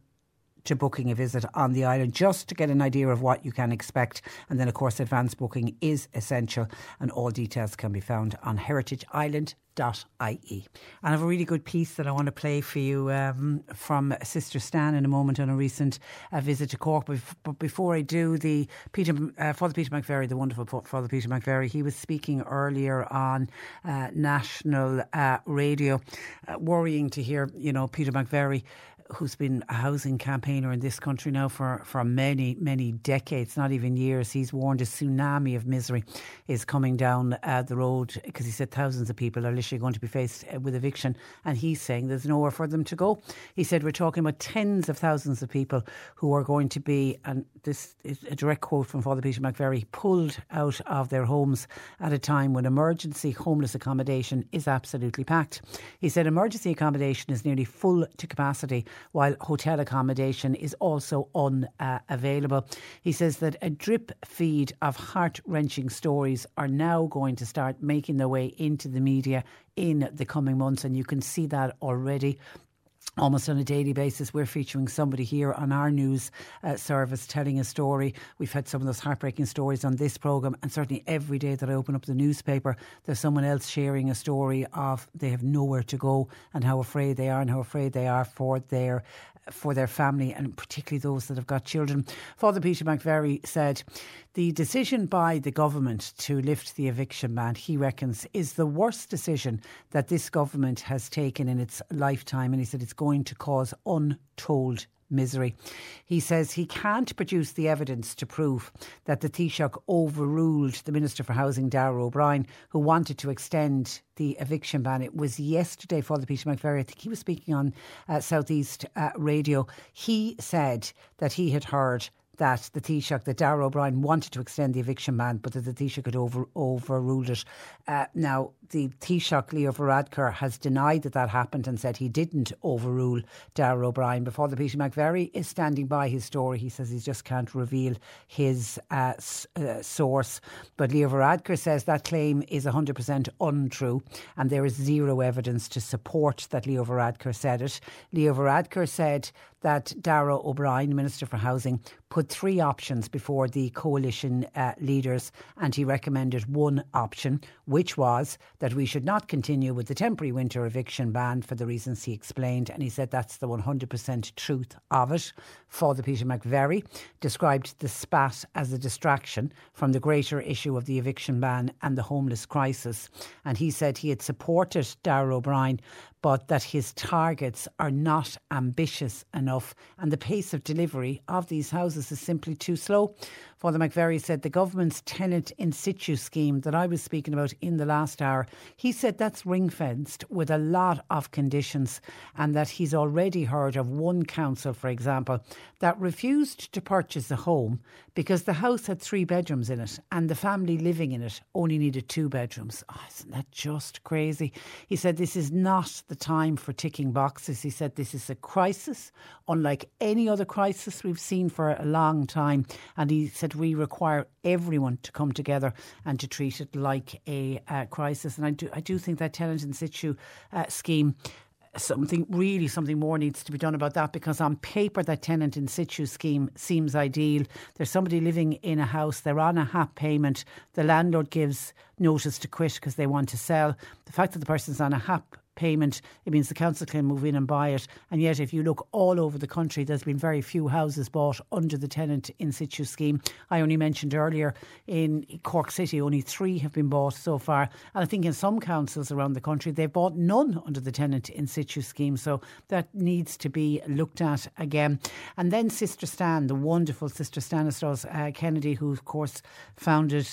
to booking a visit on the island just to get an idea of what you can expect. And then, of course, advance booking is essential, and all details can be found on heritageireland.ie. And I have a really good piece that I want to play for you um, from Sister Stan in a moment on a recent uh, visit to Cork. But before I do, the Peter, uh, Father Peter McVerry, the wonderful Father Peter McVerry, he was speaking earlier on uh, national uh, radio. Uh, worrying to hear, you know, Peter McVerry who's been a housing campaigner in this country now for, for many, many decades, not even years. He's warned a tsunami of misery is coming down uh, the road because he said thousands of people are literally going to be faced uh, with eviction. And he's saying there's nowhere for them to go. He said we're talking about tens of thousands of people who are going to be, and this is a direct quote from Father Peter McVerry, pulled out of their homes at a time when emergency homeless accommodation is absolutely packed. He said emergency accommodation is nearly full to capacity while hotel accommodation is also unavailable. Uh, he says that a drip feed of heart wrenching stories are now going to start making their way into the media in the coming months, and you can see that already almost on a daily basis. We're featuring somebody here on our news uh, service telling a story. We've had some of those heartbreaking stories on this programme, and certainly every day that I open up the newspaper, there's someone else sharing a story of they have nowhere to go and how afraid they are and how afraid they are for their for their family and particularly those that have got children. Father Peter McVerry said the decision by the government to lift the eviction ban, he reckons, is the worst decision that this government has taken in its lifetime. And he said it's going to cause untold misery. He says he can't produce the evidence to prove that the Taoiseach overruled the Minister for Housing, Darragh O'Brien, who wanted to extend the eviction ban. It was yesterday, Father Peter McVerry, I think he was speaking on uh, Southeast uh, Radio. He said that he had heard that the Taoiseach, that Darragh O'Brien wanted to extend the eviction ban, but that the Taoiseach had over, overruled it. Uh, now, the Taoiseach, Leo Varadkar, has denied that that happened and said he didn't overrule Darragh O'Brien. Before the Peter McVerry is standing by his story. He says he just can't reveal his uh, uh, source. But Leo Varadkar says that claim is 100% untrue and there is zero evidence to support that Leo Varadkar said it. Leo Varadkar said that Darragh O'Brien, Minister for Housing, put three options before the coalition uh, leaders and he recommended one option, which was that we should not continue with the temporary winter eviction ban for the reasons he explained. And he said that's the 100% truth of it. Father Peter McVerry described the spat as a distraction from the greater issue of the eviction ban and the homeless crisis. And he said he had supported Darragh O'Brien but that his targets are not ambitious enough and the pace of delivery of these houses is simply too slow. Father McVerry said the government's tenant in situ scheme that I was speaking about in the last hour, he said that's ring fenced with a lot of conditions and that he's already heard of one council, for example, that refused to purchase a home because the house had three bedrooms in it and the family living in it only needed two bedrooms. Oh, isn't that just crazy? He said this is not the time for ticking boxes. He said this is a crisis unlike any other crisis we've seen for a long time. And he said we require everyone to come together and to treat it like a uh, crisis. And I do, I do think that tenant in situ uh, scheme something really something more needs to be done about that because on paper that tenant in situ scheme seems ideal there's somebody living in a house they're on a HAP payment the landlord gives notice to quit because they want to sell the fact that the person's on a HAP payment. It means the council can move in and buy it. And yet, if you look all over the country, there's been very few houses bought under the tenant in situ scheme. I only mentioned earlier in Cork City, only three have been bought so far. And I think in some councils around the country, they've bought none under the tenant in situ scheme. So that needs to be looked at again. And then Sister Stan, the wonderful Sister Stanislaus uh, Kennedy, who, of course, founded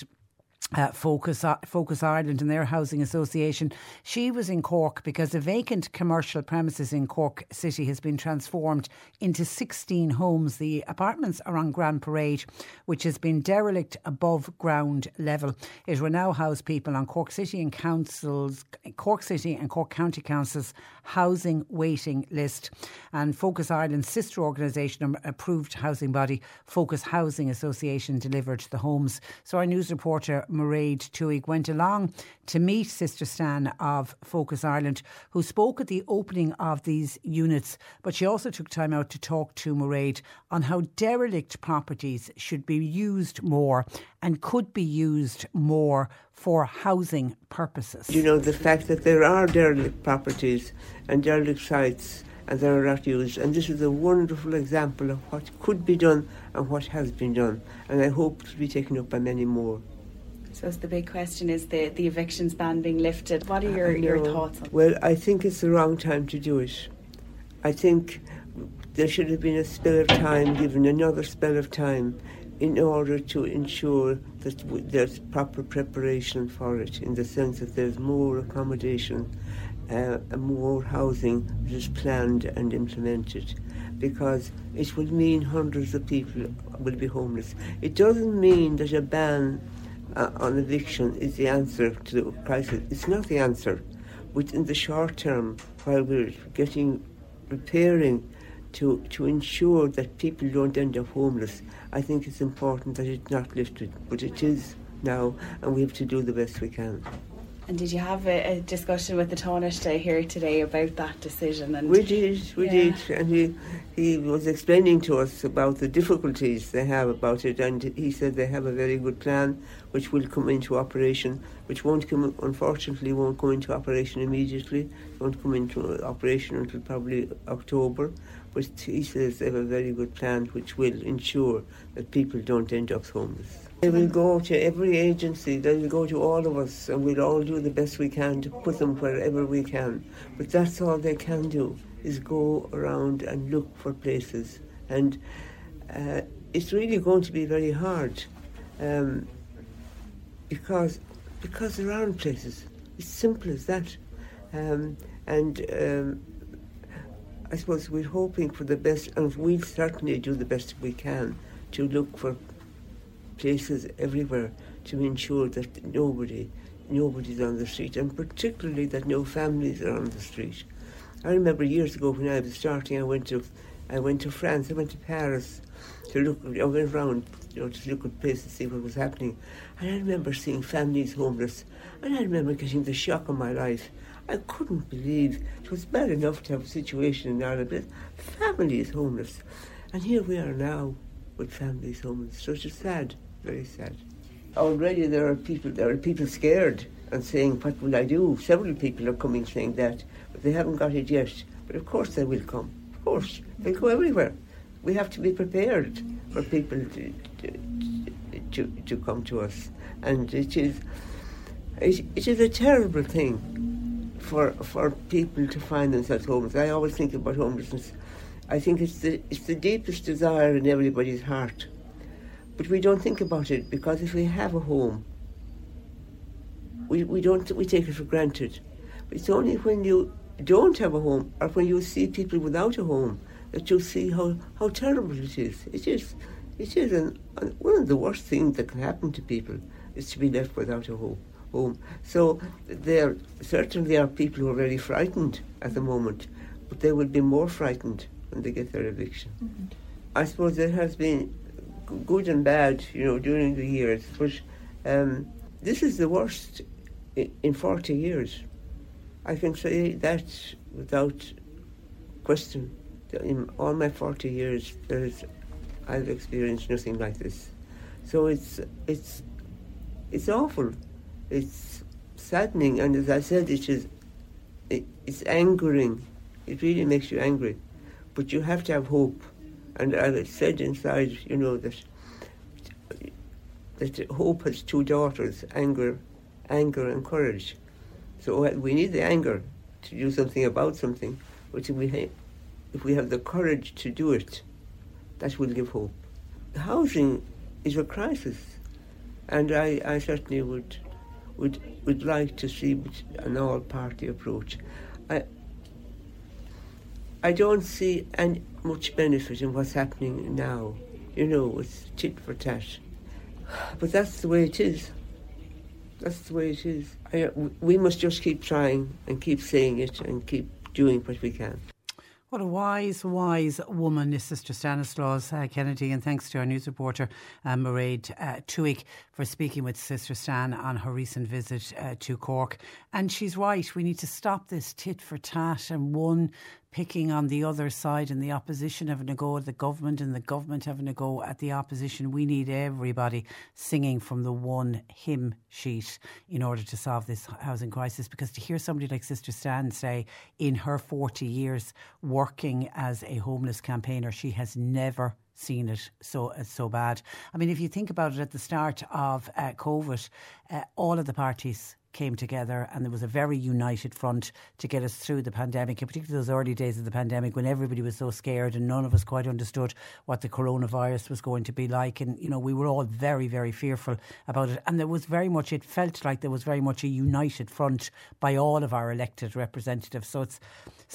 uh, Focus Focus Ireland and their housing association. She was in Cork because a vacant commercial premises in Cork City has been transformed into 16 homes. The apartments are on Grand Parade, which has been derelict above ground level. It will now house people on Cork City and councils, Cork City and Cork County Council's housing waiting list. And Focus Ireland's sister organisation, approved housing body, Focus Housing Association, delivered the homes. So our news reporter. Mairead Tuig went along to meet Sister Stan of Focus Ireland, who spoke at the opening of these units. But she also took time out to talk to Mairead on how derelict properties should be used more and could be used more for housing purposes. You know, the fact that there are derelict properties and derelict sites and they are not used. And this is a wonderful example of what could be done and what has been done. And I hope to be taken up by many more. So the big question is the, the evictions ban being lifted. What are your, your thoughts on Well, I think it's the wrong time to do it. I think there should have been a spell of time, given another spell of time, in order to ensure that there's proper preparation for it, in the sense that there's more accommodation uh, and more housing that is planned and implemented because it will mean hundreds of people will be homeless. It doesn't mean that a ban uh, on eviction is the answer to the crisis. It's not the answer. Within the short term, while we're getting preparing to, to ensure that people don't end up homeless, I think it's important that it's not lifted, but it is now, and we have to do the best we can. And did you have a, a discussion with the Taoiseach here today about that decision? And we did, we yeah. did, and he he was explaining to us about the difficulties they have about it, and he said they have a very good plan which will come into operation, which won't come, unfortunately, won't come into operation immediately, won't come into operation until probably October. But he says they have a very good plan which will ensure that people don't end up homeless. They will go to every agency, they will go to all of us, and we'll all do the best we can to put them wherever we can. But that's all they can do, is go around and look for places. And uh, it's really going to be very hard um, because, because there aren't places. It's simple as that. Um, and um, I suppose we're hoping for the best, and we'll certainly do the best we can to look for places everywhere to ensure that nobody, nobody's on the street, and particularly that no families are on the street. I remember years ago when I was starting, I went to, I went to France, I went to Paris to look, I went around, you know, to look at places, to see what was happening, and I remember seeing families homeless, and I remember getting the shock of my life. I couldn't believe it was bad enough to have a situation in Ireland, but families homeless, and here we are now with families homeless. So it's sad very sad. Already there are people there are people scared and saying, What will I do? Several people are coming saying that, but they haven't got it yet. But of course they will come. Of course. They'll go everywhere. We have to be prepared for people to, to, to, to come to us. And it is it, it is a terrible thing for for people to find themselves homeless. I always think about homelessness. I think it's the it's the deepest desire in everybody's heart but we don't think about it because if we have a home, we, we don't we take it for granted. But it's only when you don't have a home or when you see people without a home that you see how, how terrible it is. It is it is an, an, one of the worst things that can happen to people is to be left without a home. Home. So there certainly are people who are very frightened at the moment, but they will be more frightened when they get their eviction. Mm-hmm. I suppose there has been good and bad, you know, during the years. But um, this is the worst in 40 years. I can say that without question. In all my 40 years, there's, I've experienced nothing like this. So it's, it's, it's awful. It's saddening. And as I said, it is it, it's angering. It really makes you angry. But you have to have hope. And I've said inside, you know, that that hope has two daughters, anger, anger and courage. So we need the anger to do something about something, but if we, ha- if we have the courage to do it, that will give hope. Housing is a crisis, and I, I certainly would would would like to see an all-party approach. I I don't see any much benefit in what's happening now. You know, it's tit for tat. But that's the way it is. That's the way it is. I, we must just keep trying and keep saying it and keep doing what we can. What a wise, wise woman is Sister Stanislaus uh, Kennedy, and thanks to our news reporter uh, Mairead uh, Tuig for speaking with Sister Stan on her recent visit uh, to Cork. And she's right, we need to stop this tit for tat and one picking on the other side and the opposition having a go at the government and the government having a go at the opposition. We need everybody singing from the one hymn sheet in order to solve this housing crisis. Because to hear somebody like Sister Stan say, in her 40 years working as a homeless campaigner, she has never seen it so uh, so bad. I mean, if you think about it, at the start of uh, COVID, uh, all of the parties came together and there was a very united front to get us through the pandemic, in particular those early days of the pandemic when everybody was so scared and none of us quite understood what the coronavirus was going to be like. And, you know, we were all very, very fearful about it. And there was very much, it felt like there was very much a united front by all of our elected representatives. So it's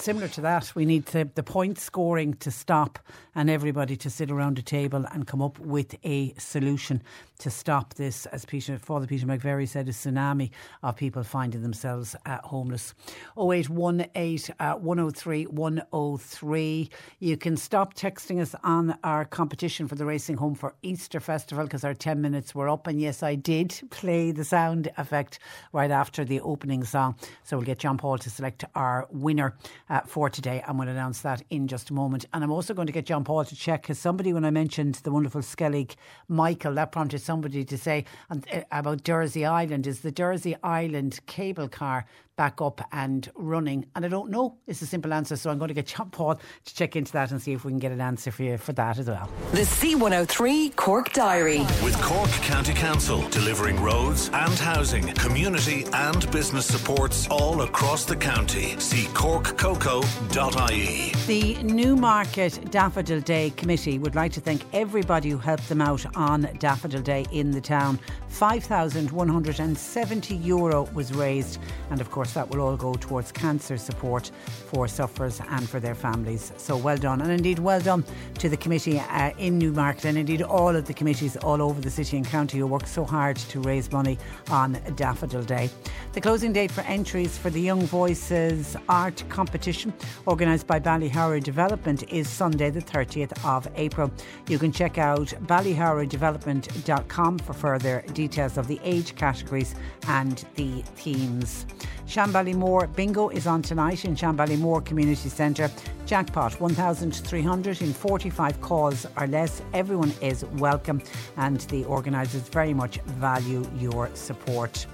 similar to that. We need to, the point scoring to stop and everybody to sit around a table and come up with a solution to stop this, as Peter, Father Peter McVerry said, a tsunami of people finding themselves uh, homeless. 0818 uh, 103 103. You can stop texting us on our competition for the Racing Home for Easter Festival because our 10 minutes were up. And yes, I did play the sound effect right after the opening song. So we'll get John Paul to select our winner uh, for today. I'm going to announce that in just a moment. And I'm also going to get John Paul to check because somebody, when I mentioned the wonderful Skellig Michael, that prompted somebody to say uh, about Dursey Island. Is the Dursey Island cable car back up and running? And I don't know. It's a simple answer. So I'm going to get John Paul to check into that and see if we can get an answer for you for that as well. The C103 Cork Diary. With Cork County Council delivering roads and housing, community and business supports all across the county. See corkcoco.ie. The Newmarket Daffodil Day Committee would like to thank everybody who helped them out on Daffodil Day in the town. 5,170 euro was raised, and of course, that will all go towards cancer support for sufferers and for their families. So well done, and indeed well done to the committee uh, in Newmarket, and indeed all of the committees all over the city and county who worked so hard to raise money on Daffodil Day. The closing date for entries for the Young Voices art competition, organised by Ballyhoura Development, is Sunday, the 30th of April. You can check out ballyhouradevelopment.com for further details of the age categories and the themes. Shanballymore Bingo is on tonight in Shanballymore Community Centre. Jackpot 1,300 in 45 calls or less. Everyone is welcome, and the organisers very much value your support.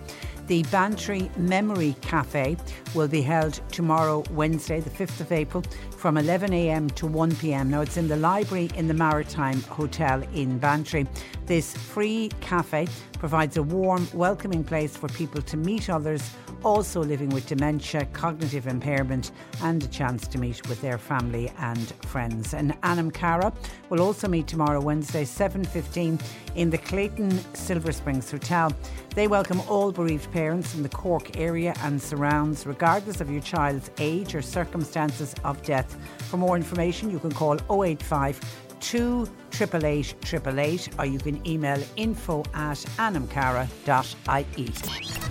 The Bantry Memory Cafe will be held tomorrow, Wednesday, the 5th of April, from 11am to 1pm. Now, it's in the library in the Maritime Hotel in Bantry. This free cafe provides a warm, welcoming place for people to meet others also living with dementia, cognitive impairment, and a chance to meet with their family and friends. And Anam Cara will also meet tomorrow, Wednesday, 7.15 in the Clayton Silver Springs Hotel. They welcome all bereaved parents in the Cork area and surrounds, regardless of your child's age or circumstances of death. For more information, you can call 085 2 888 or you can email info at anamcara.ie.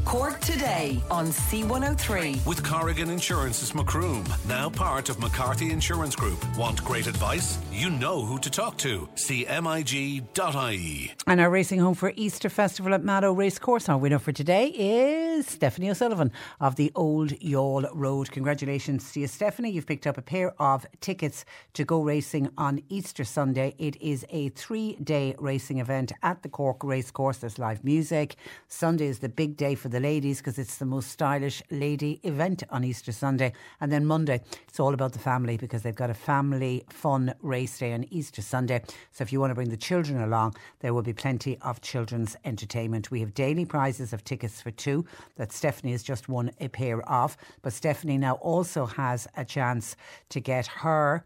Cork today on C103. With Corrigan Insurance's Macroom, now part of McCarthy Insurance Group. Want great advice? You know who to talk to. CMIG.ie. And our racing home for Easter Festival at Mallow Racecourse. Our winner for today is Stephanie O'Sullivan of the Old Youghal Road. Congratulations to you, Stephanie. You've picked up a pair of tickets to go racing on Easter Sunday. It is is a three day racing event at the Cork Racecourse. There's live music. Sunday is the big day for the ladies because it's the most stylish lady event on Easter Sunday. And then Monday, it's all about the family because they've got a family fun race day on Easter Sunday. So if you want to bring the children along, there will be plenty of children's entertainment. We have daily prizes of tickets for two that Stephanie has just won a pair of. But Stephanie now also has a chance to get her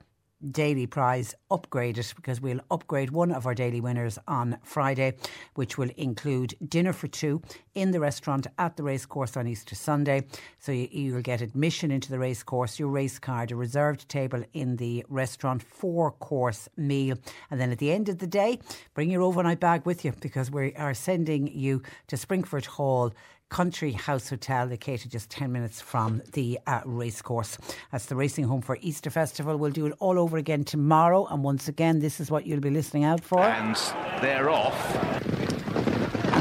daily prize upgraded because we'll upgrade one of our daily winners on Friday, which will include dinner for two in the restaurant at the racecourse on Easter Sunday. So you, will get admission into the racecourse, your race card, a reserved table in the restaurant, four course meal. And then at the end of the day, bring your overnight bag with you because we are sending you to Springfort Hall Country House Hotel, located just 10 minutes from the uh, racecourse. That's the racing home for Easter Festival. We'll do it all over again tomorrow. And once again, this is what you'll be listening out for. And they're off.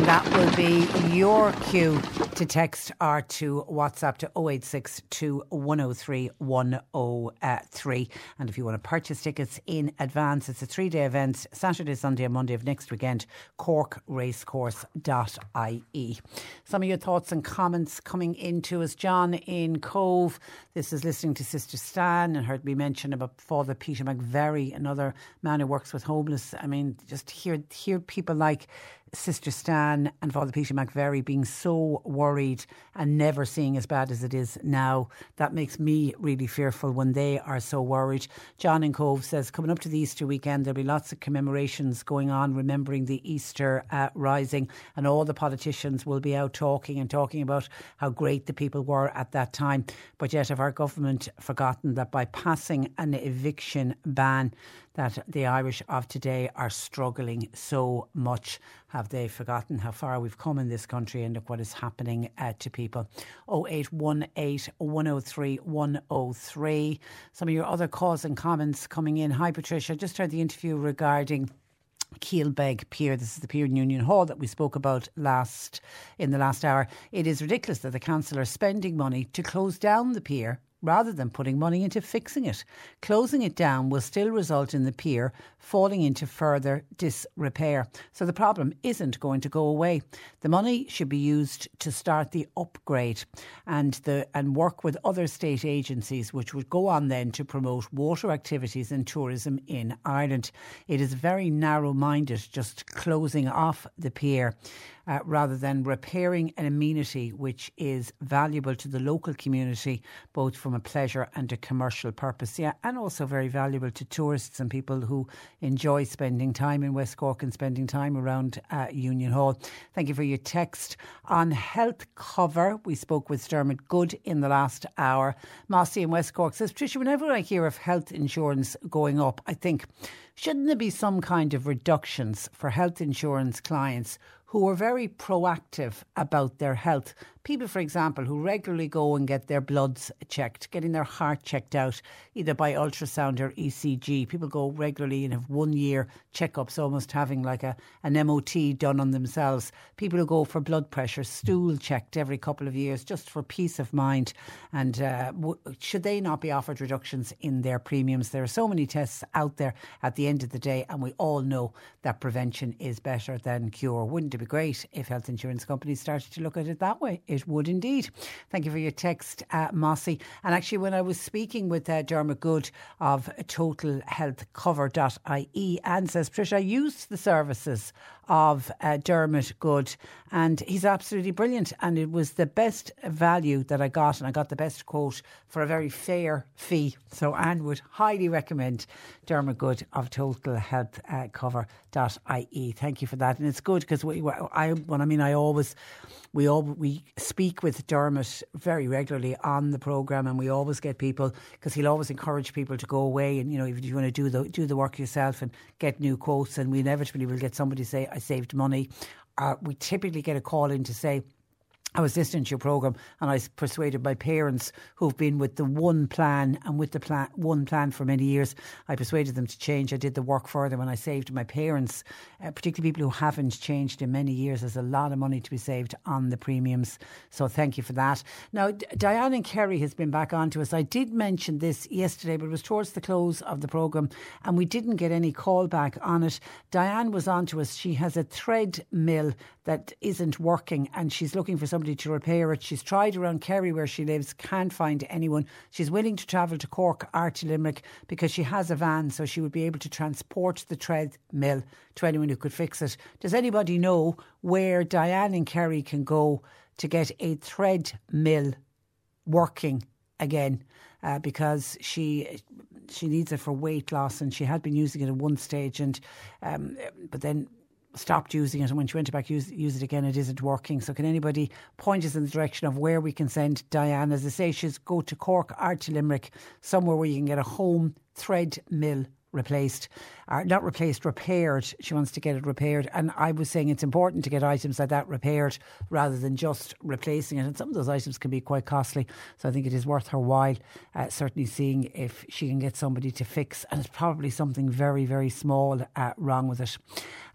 That will be your cue to text or to WhatsApp to 0862 103 103. And if you want to purchase tickets in advance, it's a three day event, Saturday, Sunday, and Monday of next weekend, corkracecourse.ie. Some of your thoughts and comments coming into us. John in Cobh, this is listening to Sister Stan and heard me mention about Father Peter McVerry, another man who works with homeless. I mean, just hear, hear people like Sister Stan and Father Peter McVerry being so worried and never seeing as bad as it is now. That makes me really fearful when they are so worried. John in Cobh says, coming up to the Easter weekend, there'll be lots of commemorations going on, remembering the Easter uh, rising, and all the politicians will be out talking and talking about how great the people were at that time. But yet, have our government forgotten that by passing an eviction ban, that the Irish of today are struggling so much. Have they forgotten how far we've come in this country and look what is happening uh, to people? 0818 103 103. Some of your other calls and comments coming in. Hi, Patricia. Just heard the interview regarding. Keelbeg Pier. This is the pier in Union Hall that we spoke about last in the last hour. It is ridiculous that the council are spending money to close down the pier rather than putting money into fixing it. Closing it down will still result in the pier falling into further disrepair. So the problem isn't going to go away. The money should be used to start the upgrade and the and work with other state agencies which would go on then to promote water activities and tourism in Ireland. It is very narrow minded just closing off the pier uh, rather than repairing an amenity which is valuable to the local community, both from a pleasure and a commercial purpose. Yeah, and also very valuable to tourists and people who enjoy spending time in West Cork and spending time around uh, Union Hall. Thank you for your text. On health cover, we spoke with Dermot Goode in the last hour. Mossy in West Cork says, Tricia, whenever I hear of health insurance going up, I think, shouldn't there be some kind of reductions for health insurance clients who are very proactive about their health. People, for example, who regularly go and get their bloods checked, getting their heart checked out, either by ultrasound or ECG. People go regularly and have one year checkups, almost having like a, an MOT done on themselves. People who go for blood pressure, stool checked every couple of years, just for peace of mind. And uh, w- should they not be offered reductions in their premiums? There are so many tests out there at the end of the day, and we all know that prevention is better than cure. Wouldn't it be great if health insurance companies started to look at it that way? It would indeed. Thank you for your text, uh, Mossy. And actually, when I was speaking with uh, Dermot Goode of totalhealthcover.ie, and says, Trish, I used the services of uh, Dermot Goode, and he's absolutely brilliant. And it was the best value that I got, and I got the best quote for a very fair fee. So Anne would highly recommend Dermot Goode of totalhealthcover.ie. Thank you for that, and it's good because we, I, I mean, I always we all we speak with Dermot very regularly on the program, and we always get people because he'll always encourage people to go away and you know if you want to do the do the work yourself and get new quotes, and we inevitably will get somebody say Saved money. Uh, we typically get a call in to say I was listening to your programme and I persuaded my parents who've been with the one plan and with the plan, one plan for many years. I persuaded them to change. I did the work for them and I saved my parents, uh, particularly people who haven't changed in many years. There's a lot of money to be saved on the premiums. So thank you for that. Now, D- Diane and Kerry has been back on to us. I did mention this yesterday, but it was towards the close of the programme and we didn't get any call back on it. Diane was on to us. She has a thread mill that isn't working and she's looking for somebody to repair it. She's tried around Kerry where she lives, can't find anyone. She's willing to travel to Cork or to Limerick because she has a van so she would be able to transport the treadmill to anyone who could fix it. Does anybody know where Diane and Kerry can go to get a treadmill working again? Uh, because she she needs it for weight loss and she had been using it at one stage and um, but then stopped using it and when she went back use use it again it isn't working. So can anybody point us in the direction of where we can send Diane? As I say she's go to Cork or to Limerick somewhere where you can get a home thread mill replaced, or not replaced, repaired. She wants to get it repaired. And I was saying it's important to get items like that repaired rather than just replacing it. And some of those items can be quite costly. So I think it is worth her while uh, certainly seeing if she can get somebody to fix. And it's probably something very, very small uh, wrong with it.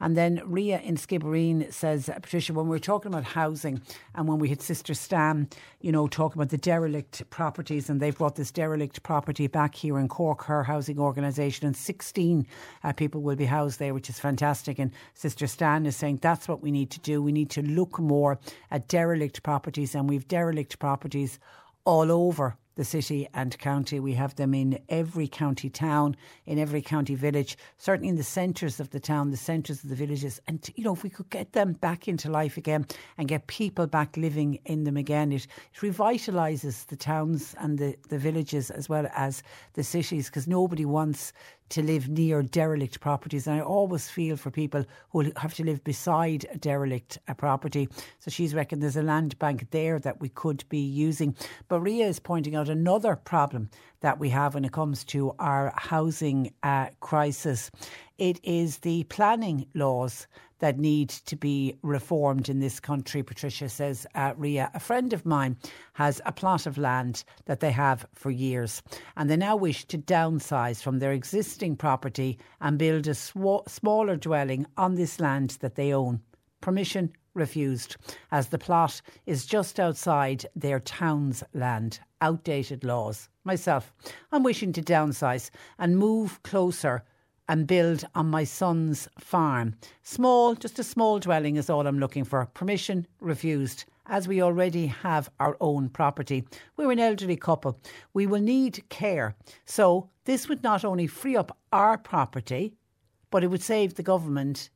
And then Ria in Skibbereen says, Patricia, when we were talking about housing and when we had Sister Stan, you know, talking about the derelict properties, and they've brought this derelict property back here in Cork, her housing organisation, and 16 uh, people will be housed there, which is fantastic. And Sister Stan is saying that's what we need to do. We need to look more at derelict properties, and we've derelict properties all over the city and county. We have them in every county town, in every county village, certainly in the centres of the town, the centres of the villages. And, you know, if we could get them back into life again and get people back living in them again, it, it revitalises the towns and the, the villages as well as the cities because nobody wants to live near derelict properties. And I always feel for people who have to live beside a derelict a property. So she's reckoned there's a land bank there that we could be using. But Ria is pointing out another problem that we have when it comes to our housing uh, crisis. It is the planning laws that need to be reformed in this country, Patricia says. Uh, Ria, a friend of mine has a plot of land that they have for years, and they now wish to downsize from their existing property and build a sw- smaller dwelling on this land that they own. Permission refused, as the plot is just outside their town's land. Outdated laws. Myself, I'm wishing to downsize and move closer and build on my son's farm. Small, just a small dwelling is all I'm looking for. Permission refused. As we already have our own property, we're an elderly couple. We will need care. So, this would not only free up our property, but it would save the government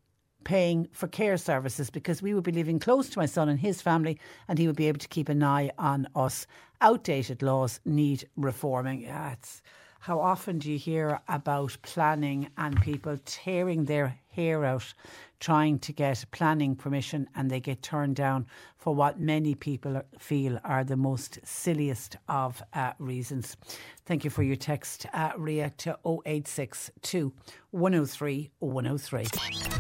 paying for care services because we would be living close to my son and his family and he would be able to keep an eye on us. Outdated laws need reforming. Yeah, it's how often do you hear about planning and people tearing their hair out trying to get planning permission and they get turned down for what many people feel are the most silliest of uh, reasons. Thank you for your text, uh, Ria, to 0862 103 103.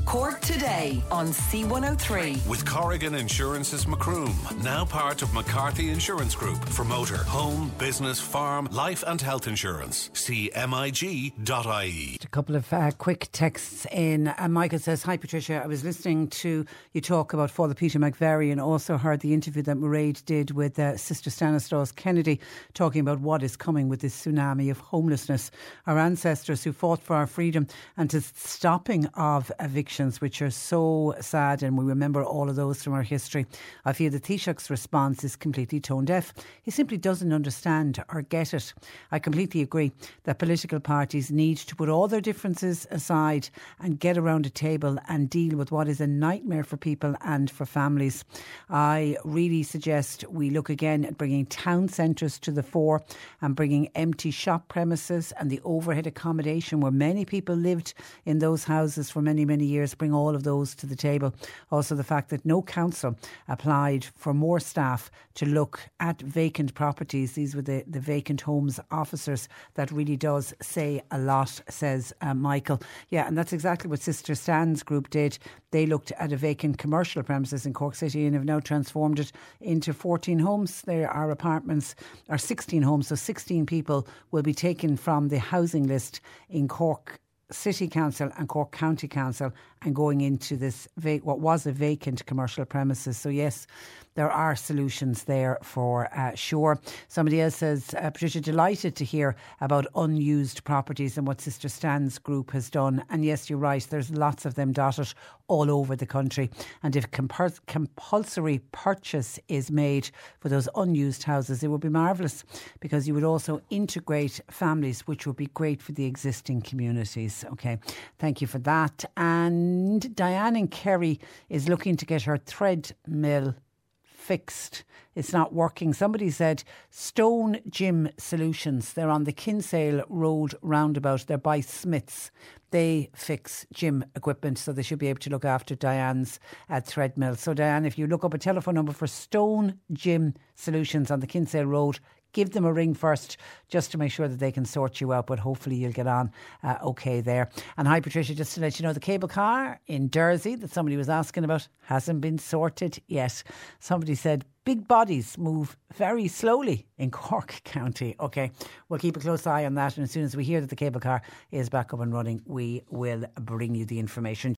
Cork today on C103. With Corrigan Insurance's Macroom, now part of McCarthy Insurance Group for motor, home, business, farm, life and health insurance. See MIG.ie. A couple of uh, quick texts in. Uh, Michael says, Hi Patricia, I was listening to you talk about Father Peter McVerry and also heard the interview that Mairead did with uh, Sister Stanislaus Kennedy talking about what is coming with this tsunami of homelessness. Our ancestors who fought for our freedom and to stopping of evictions, which are so sad, and we remember all of those from our history. I feel that Taoiseach's response is completely tone deaf. He simply doesn't understand or get it. I completely agree that political parties need to put all their differences aside and get around a table and deal with what is a nightmare for people and for families. I really suggest we look again at bringing town centres to the fore and bringing empty shop premises and the overhead accommodation where many people lived in those houses for many, many years, bring all of those to the table. Also, the fact that no council applied for more staff to look at vacant properties. These were the, the vacant homes officers. That really does say a lot, says uh, Michael. Yeah, and that's exactly what Sister Stan's group did. They looked at a vacant commercial premises in Cork City and have now transformed it into 14 homes. There are apartments, or 16 homes, so 16 people will be taken from the housing list in Cork City Council and Cork County Council and going into this va- what was a vacant commercial premises. So yes, there are solutions there for uh, sure. Somebody else says, uh, Patricia, delighted to hear about unused properties and what Sister Stan's group has done. And yes, you're right, there's lots of them dotted all over the country. And if compar- compulsory purchase is made for those unused houses, it would be marvellous because you would also integrate families, which would be great for the existing communities. Okay, thank you for that. And Diane in Kerry is looking to get her thread mill fixed. It's not working. Somebody said Stone Gym Solutions. They're on the Kinsale Road roundabout. They're by Smiths. They fix gym equipment, so they should be able to look after Diane's uh, at Threadmill. So, Diane, if you look up a telephone number for Stone Gym Solutions on the Kinsale Road, give them a ring first just to make sure that they can sort you out. But hopefully you'll get on uh, okay there. And hi, Patricia, just to let you know, the cable car in Dursey that somebody was asking about hasn't been sorted yet. Somebody said big bodies move very slowly in Cork County. Okay, we'll keep a close eye on that. And as soon as we hear that the cable car is back up and running, we will bring you the information.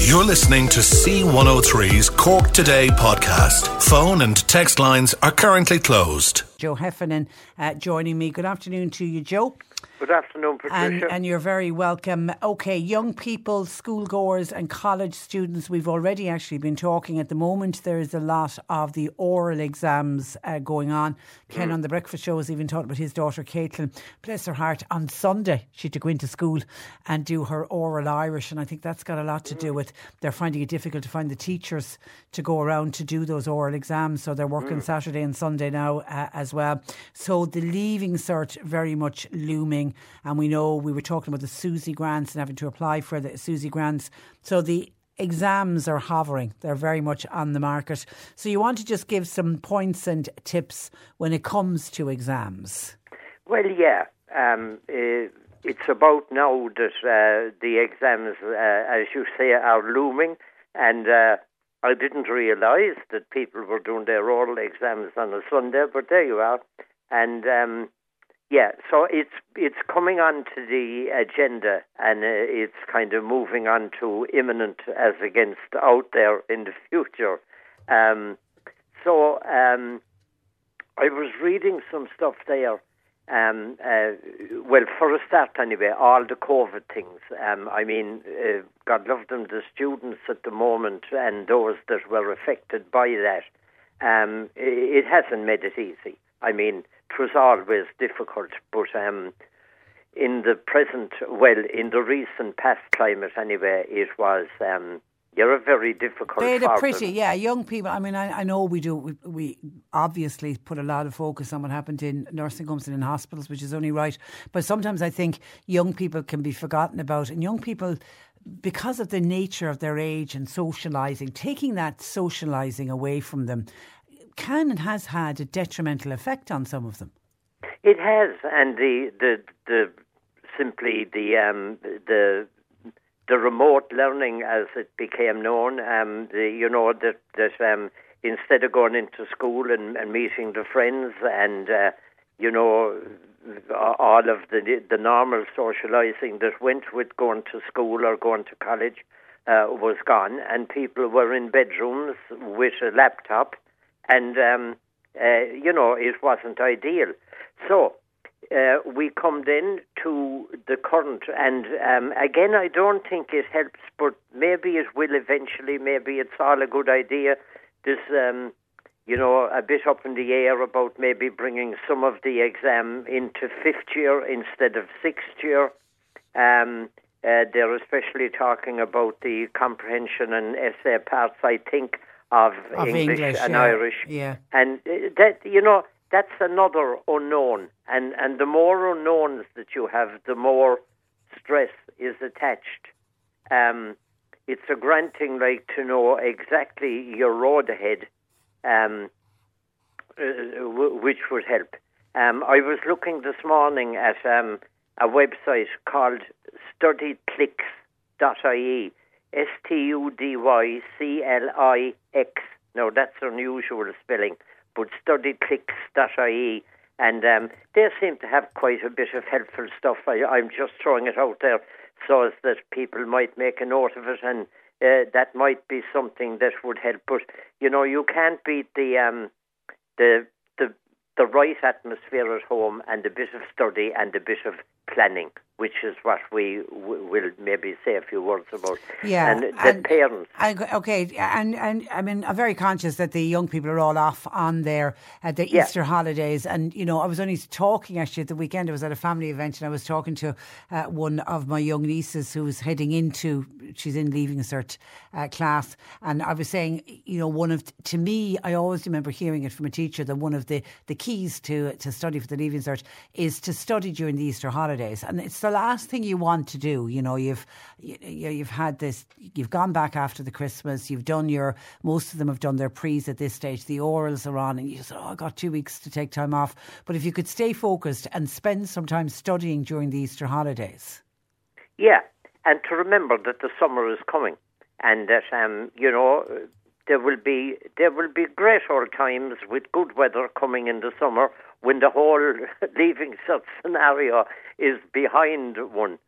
You're listening to C103's Cork Today podcast. Phone and text lines are currently closed. Joe Heffernan uh, joining me. Good afternoon to you, Joe. Good afternoon, Patricia. And, and, you're very welcome. Okay, young people, schoolgoers, and college students, we've already actually been talking. At the moment, there is a lot of the oral exams uh, going on. Ken mm. on the breakfast show has even talked about his daughter, Caitlin. Bless her heart, on Sunday, she had to go into school and do her oral Irish. And I think that's got a lot to do with they're finding it difficult to find the teachers to go around to do those oral exams. So they're working mm. Saturday and Sunday now uh, as well. So the leaving cert very much looming. And we know we were talking about the SUSI grants and having to apply for the SUSI grants. So the exams are hovering. They're very much on the market. So you want to just give some points and tips when it comes to exams? Well, yeah. Um, uh, it's about now that uh, the exams, uh, as you say, are looming. And uh, I didn't realise that people were doing their oral exams on a Sunday, but there you are. And um, yeah, so it's it's coming onto the agenda, and uh, it's kind of moving on to imminent as against out there in the future. Um, so um, I was reading some stuff there. Um, uh, well, for a start, anyway, all the COVID things. Um, I mean, uh, God love them, the students at the moment and those that were affected by that. Um, it hasn't made it easy. I mean, it was always difficult, but um, in the present, well, in the recent past climate anyway, it was. Um, you're a very difficult. They had a pretty, yeah, young people. I mean, I, I know we do. We, we, obviously put a lot of focus on what happened in nursing homes and in hospitals, which is only right. But sometimes I think young people can be forgotten about, and young people because of the nature of their age and socialising, taking that socialising away from them can and has had a detrimental effect on some of them. It has, and the the the simply the um, the the remote learning, as it became known, um, the, you know that that um, instead of going into school and, and meeting the friends and uh, you know all of the the normal socialising that went with going to school or going to college uh, was gone, and people were in bedrooms with a laptop and um, uh, you know it wasn't ideal. So uh, we come then to the current, and um, again, I don't think it helps, but maybe it will eventually. Maybe it's all a good idea. This, um, you know, a bit up in the air about maybe bringing some of the exam into fifth year instead of sixth year. Um, uh, they're especially talking about the comprehension and essay parts. I think of, of English, English, and yeah. Irish. Yeah. And uh, that, you know, that's another unknown. And, and the more unknowns that you have, the more stress is attached. Um, it's a granting like to know exactly your road ahead, um, uh, w- which would help. Um, I was looking this morning at um, a website called StudyClix, studyclix.ie. S T U D Y C L I X. Now that's unusual spelling, but studyclix.ie. And um, they seem to have quite a bit of helpful stuff. I, I'm just throwing it out there so as that people might make a note of it and uh, that might be something that would help. But you know, you can't beat the um, the the the right atmosphere at home and a bit of study and a bit of planning, which is what we w- will maybe say a few words about. Yeah, and the and- parents. I, okay, and and I mean, I'm very conscious that the young people are all off on their uh, the Yeah. Easter holidays, and you know, I was only talking actually at the weekend. I was at a family event, and I was talking to uh, one of my young nieces who's heading into she's in leaving cert uh, class, and I was saying, you know, one of to me, I always remember hearing it from a teacher that one of the the keys to to study for the leaving cert is to study during the Easter holidays, and it's the last thing you want to do. You know, you've you, you- you've had this, you've gone back after the Christmas, you've done your most of them have done their pre's at this stage. The orals are on, and you said, "Oh, I got two weeks to take time off." But if you could stay focused and spend some time studying during the Easter holidays, Yeah, and to remember that the summer is coming, and that um, you know there will be there will be great old times with good weather coming in the summer when the whole leaving cert scenario is behind one.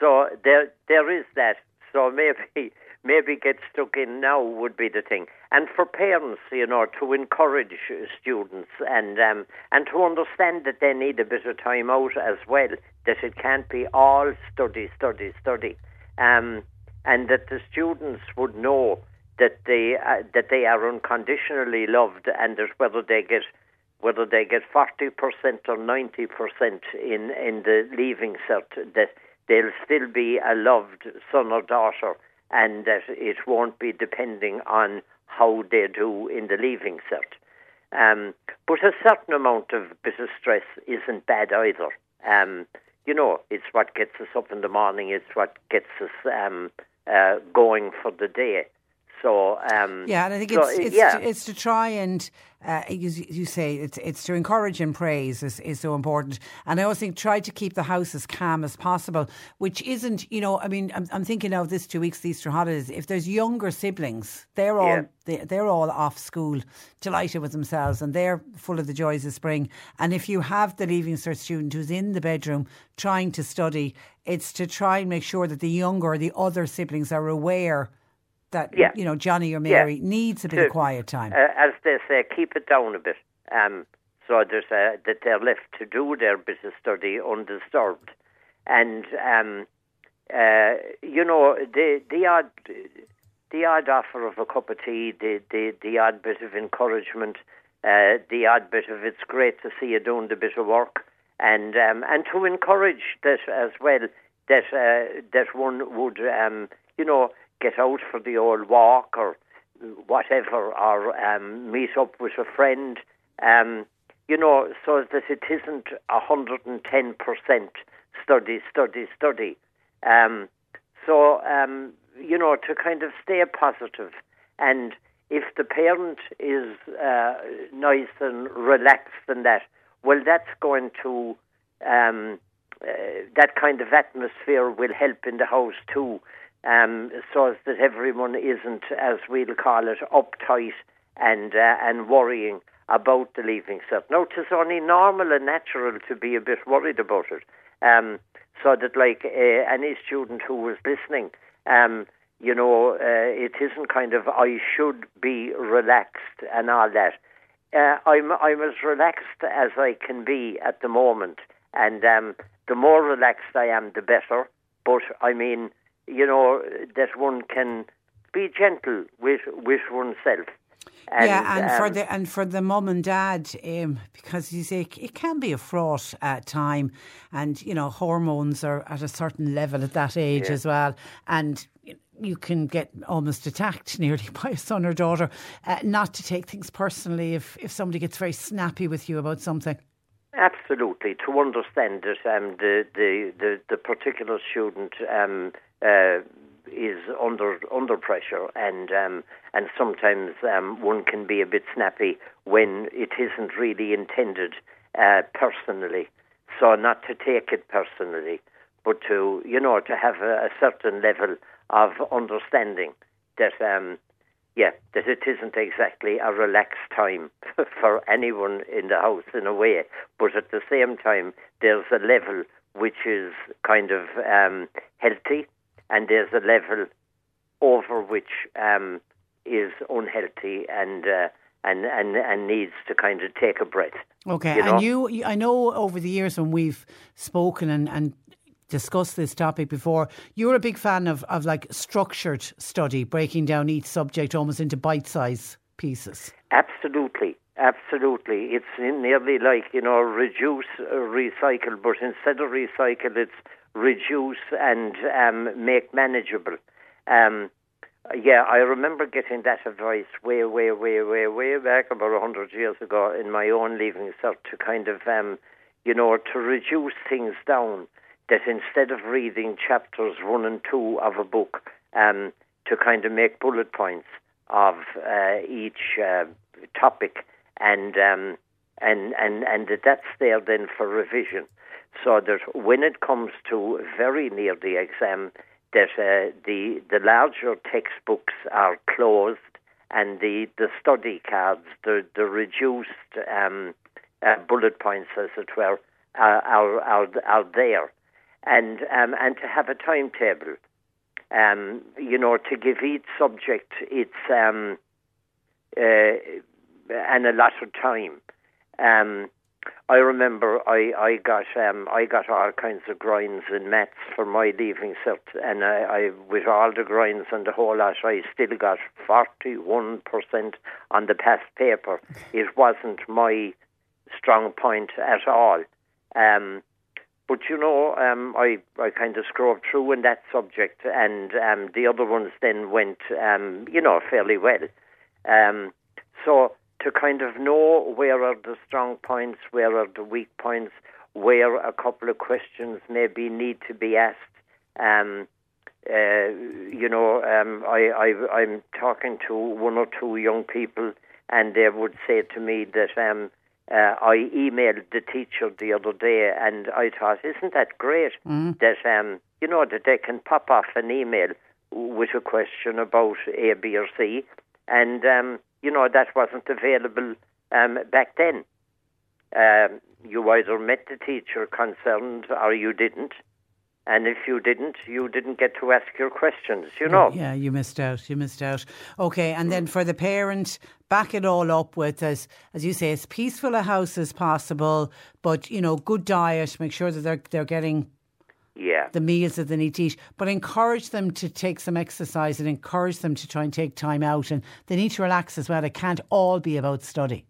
So there there is that. So maybe maybe get stuck in now would be the thing. And for parents, you know, to encourage students and um, and to understand that they need a bit of time out as well. That it can't be all study, study, study, um, and that the students would know that they uh, that they are unconditionally loved, and that whether they get whether they get forty percent or ninety percent in in the leaving cert, that they'll still be a loved son or daughter, and that it won't be depending on how they do in the leaving cert. Um, but a certain amount of bit of stress isn't bad either. Um, you know, it's what gets us up in the morning. It's what gets us um, uh, going for the day. So um, yeah, and I think so, it's it's, yeah. to, it's to try and uh, you, you say it's it's to encourage and praise is, is so important. And I always think try to keep the house as calm as possible, which isn't you know I mean I'm, I'm thinking now of this two weeks the Easter holidays. If there's younger siblings, they're all Yeah. they, they're all off school, delighted with themselves, and they're full of the joys of spring. And if you have the leaving cert student who's in the bedroom trying to study, it's to try and make sure that the younger, the other siblings are aware that Yeah. you know Johnny or Yeah. Mary needs a bit To- of quiet time. uh, as they say, keep it down a bit. Um, so there's a, that they're left to do their bit of study undisturbed, and um, uh, you know the the odd the odd offer of a cup of tea, the the, the odd bit of encouragement, uh, the odd bit of it's great to see you doing the bit of work, and um, and to encourage that as well that uh, that one would um, you know get out for the old walk or whatever, or um, meet up with a friend, um, you know, so that it isn't a hundred and ten percent study, study, study. Um, so um, you know, to kind of stay positive. positive, and if the parent is uh, nice and relaxed and that, well, that's going to um, uh, that kind of atmosphere will help in the house too, um, so as that everyone isn't, as we'll call it, uptight and uh, and worrying about the leaving cert. Now, it is only normal and natural to be a bit worried about it. Um, so that, like uh, any student who was listening, um, you know, uh, it isn't kind of I should be relaxed and all that. Uh, I'm I'm as relaxed as I can be at the moment, and um, the more relaxed I am, the better. But I mean, you know, that one can be gentle with with oneself. And, yeah, and for um, the and for the mum and dad, um, because you say it can be a fraught uh, time, and you know hormones are at a certain level at that age Yeah. as well, and you can get almost attacked nearly by a son or daughter. Uh, not to take things personally if if somebody gets very snappy with you about something. Absolutely, to understand that um, the, the, the, the particular student um, uh, is under under pressure, and um, and sometimes um, one can be a bit snappy when it isn't really intended uh, personally. So not to take it personally, but to you know to have a, a certain level of understanding that um, yeah, that it isn't exactly a relaxed time for anyone in the house in a way, but at the same time, there's a level which is kind of um, healthy, and there's a level over which um, is unhealthy and. Uh, and, and, and needs to kind of take a breath. Okay, you know? and you, I know over the years when we've spoken and, and discussed this topic before. You're a big fan of, of like structured study, breaking down each subject almost into bite size pieces. Absolutely. Absolutely. It's nearly like, you know, reduce, uh, recycle, but instead of recycle, it's reduce and um, make manageable. Um, yeah, I remember getting that advice way, way, way, way, way back about a hundred years ago in my own leaving cert to kind of, um, you know, to reduce things down that instead of reading chapters one and two of a book, um, to kind of make bullet points of uh, each uh, topic, and um, and and and that that's there then for revision, so that when it comes to very near the exam, that uh, the the larger textbooks are closed and the the study cards, the the reduced um, uh, bullet points, as it were, are are, are, are there and um, and to have a timetable. Um, you know, to give each subject its um, uh, and a lot of time. Um, I remember I I got um, I got all kinds of grinds in maths for my leaving cert, and I, I with all the grinds and the whole lot, I still got forty one percent on the past paper. It wasn't my strong point at all. Um, but you know, um, I I kind of scrubbed through in that subject, and um, the other ones then went, um, you know, fairly well. Um, so to kind of know where are the strong points, where are the weak points, where a couple of questions maybe need to be asked. Um, uh, you know, um, I, I I'm talking to one or two young people, and they would say to me that um, uh, I emailed the teacher the other day, and I thought, isn't that great mm. that um, you know that they can pop off an email with a question about A, B, or C, and um, you know that wasn't available um, back then. Um, you either met the teacher concerned or you didn't. And if you didn't, you didn't get to ask your questions, you know. Yeah, you missed out. You missed out. Okay, and then for the parent, back it all up with as as you say, as peaceful a house as possible, but you know, good diet. Make sure that they're they're getting yeah. the meals that they need to eat, but encourage them to take some exercise and encourage them to try and take time out, and they need to relax as well. It can't all be about study.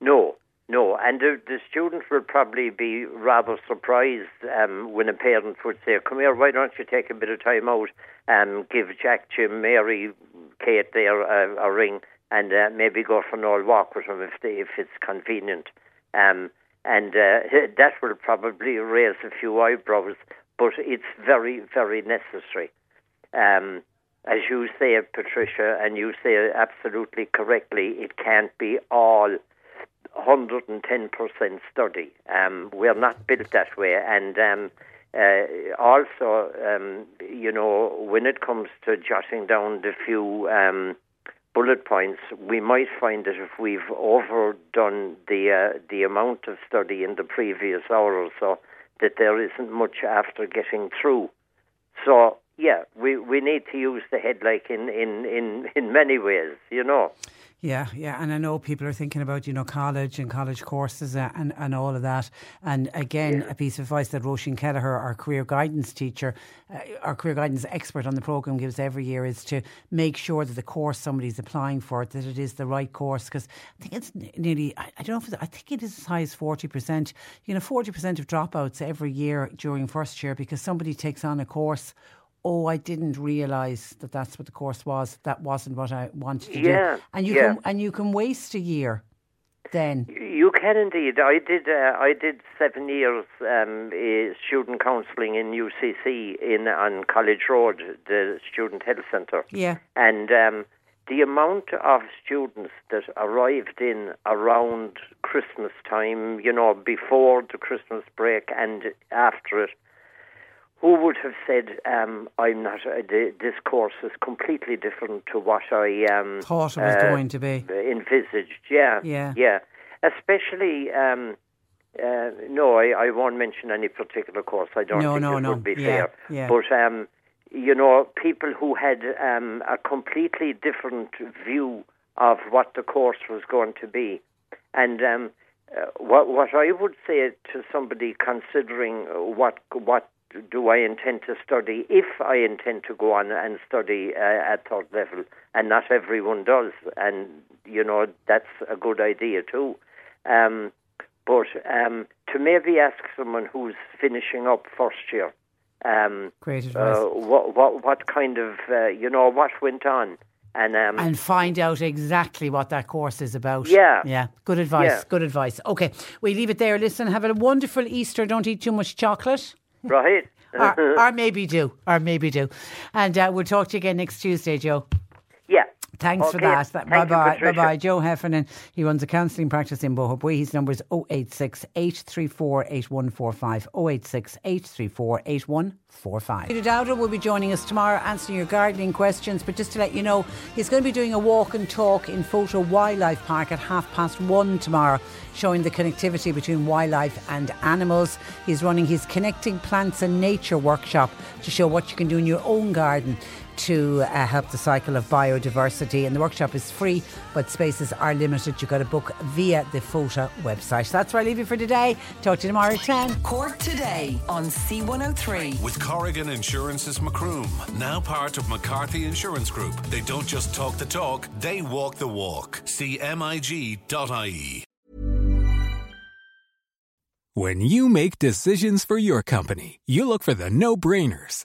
No, no, and the, the students will probably be rather surprised um, when a parent would say, "Come here, why don't you take a bit of time out and give Jack, Jim, Mary, Kate there a, a ring, and uh, maybe go for an old walk with them if they, if it's convenient." Um, and uh, that will probably raise a few eyebrows, but it's very, very necessary. Um, as you say, Patricia, and you say absolutely correctly, it can't be all 110% study. Um, we're not built that way. And um, uh, also, um, you know, when it comes to jotting down the few um, bullet points, we might find that if we've overdone the uh, the amount of study in the previous hour or so, that there isn't much after getting through. So yeah, we, we need to use the head like in, in, in, in many ways, you know. Yeah, yeah, and I know people are thinking about you know college and college courses and, and all of that. And again, yeah. a piece of advice that Roisin Kelleher, our career guidance teacher, uh, our career guidance expert on the program, gives every year is to make sure that the course somebody's applying for that it is the right course. Because I think it's nearly I, I don't know if I think it is as high as forty percent. You know, forty percent of dropouts every year during first year because somebody takes on a course oh, I didn't realise that that's what the course was. That wasn't what I wanted to yeah, do. And you yeah. can and you can waste a year. Then you can indeed. I did. Uh, I did seven years um, student counselling in UCC in on College Road, the Student Health Centre. Yeah, and. Um, the amount of students that arrived in around Christmas time, you know, before the Christmas break and after it, who would have said, um, "I'm not. Uh, this course is completely different to what I um, thought it was uh, going to be envisaged." Yeah, yeah, yeah. Especially, um, uh, no, I, I, won't mention any particular course. I don't no, think no, it no. would be yeah, fair. Yeah. But um, you know, people who had um, a completely different view of what the course was going to be, and um, uh, what what I would say to somebody considering what what do I intend to study if I intend to go on and study uh, at third level, and not everyone does, and you know that's a good idea too. Um, but um, to maybe ask someone who's finishing up first year, um, great advice. Uh, what what what kind of uh, you know what went on, and um, and find out exactly what that course is about. Yeah, yeah. Good advice. Yeah. Good advice. Okay, we leave it there. Listen, have a wonderful Easter. Don't eat too much chocolate. Right. or, or, maybe do. Or maybe do. And uh, we'll talk to you again next Tuesday, Joe. Yeah. Thanks okay. for that. Thank bye bye. You, bye bye. Joe Heffernan. He runs a counselling practice in Boherbue. His number is 086 834 8145. 086 834 8145. Peter Dowdall will be joining us tomorrow answering your gardening questions. But just to let you know, he's going to be doing a walk and talk in Fota Wildlife Park at half past one tomorrow, showing the connectivity between wildlife and animals. He's running his Connecting Plants and Nature workshop to show what you can do in your own garden to uh, help the cycle of biodiversity. And the workshop is free, but spaces are limited. You've got to book via the FOTA website. That's where I leave you for today. Talk to you tomorrow at 10. Cork today on C103. With Corrigan Insurance's Macroom, now part of McCarthy Insurance Group. They don't just talk the talk, they walk the walk. CMIG.ie. When you make decisions for your company, you look for the no brainers.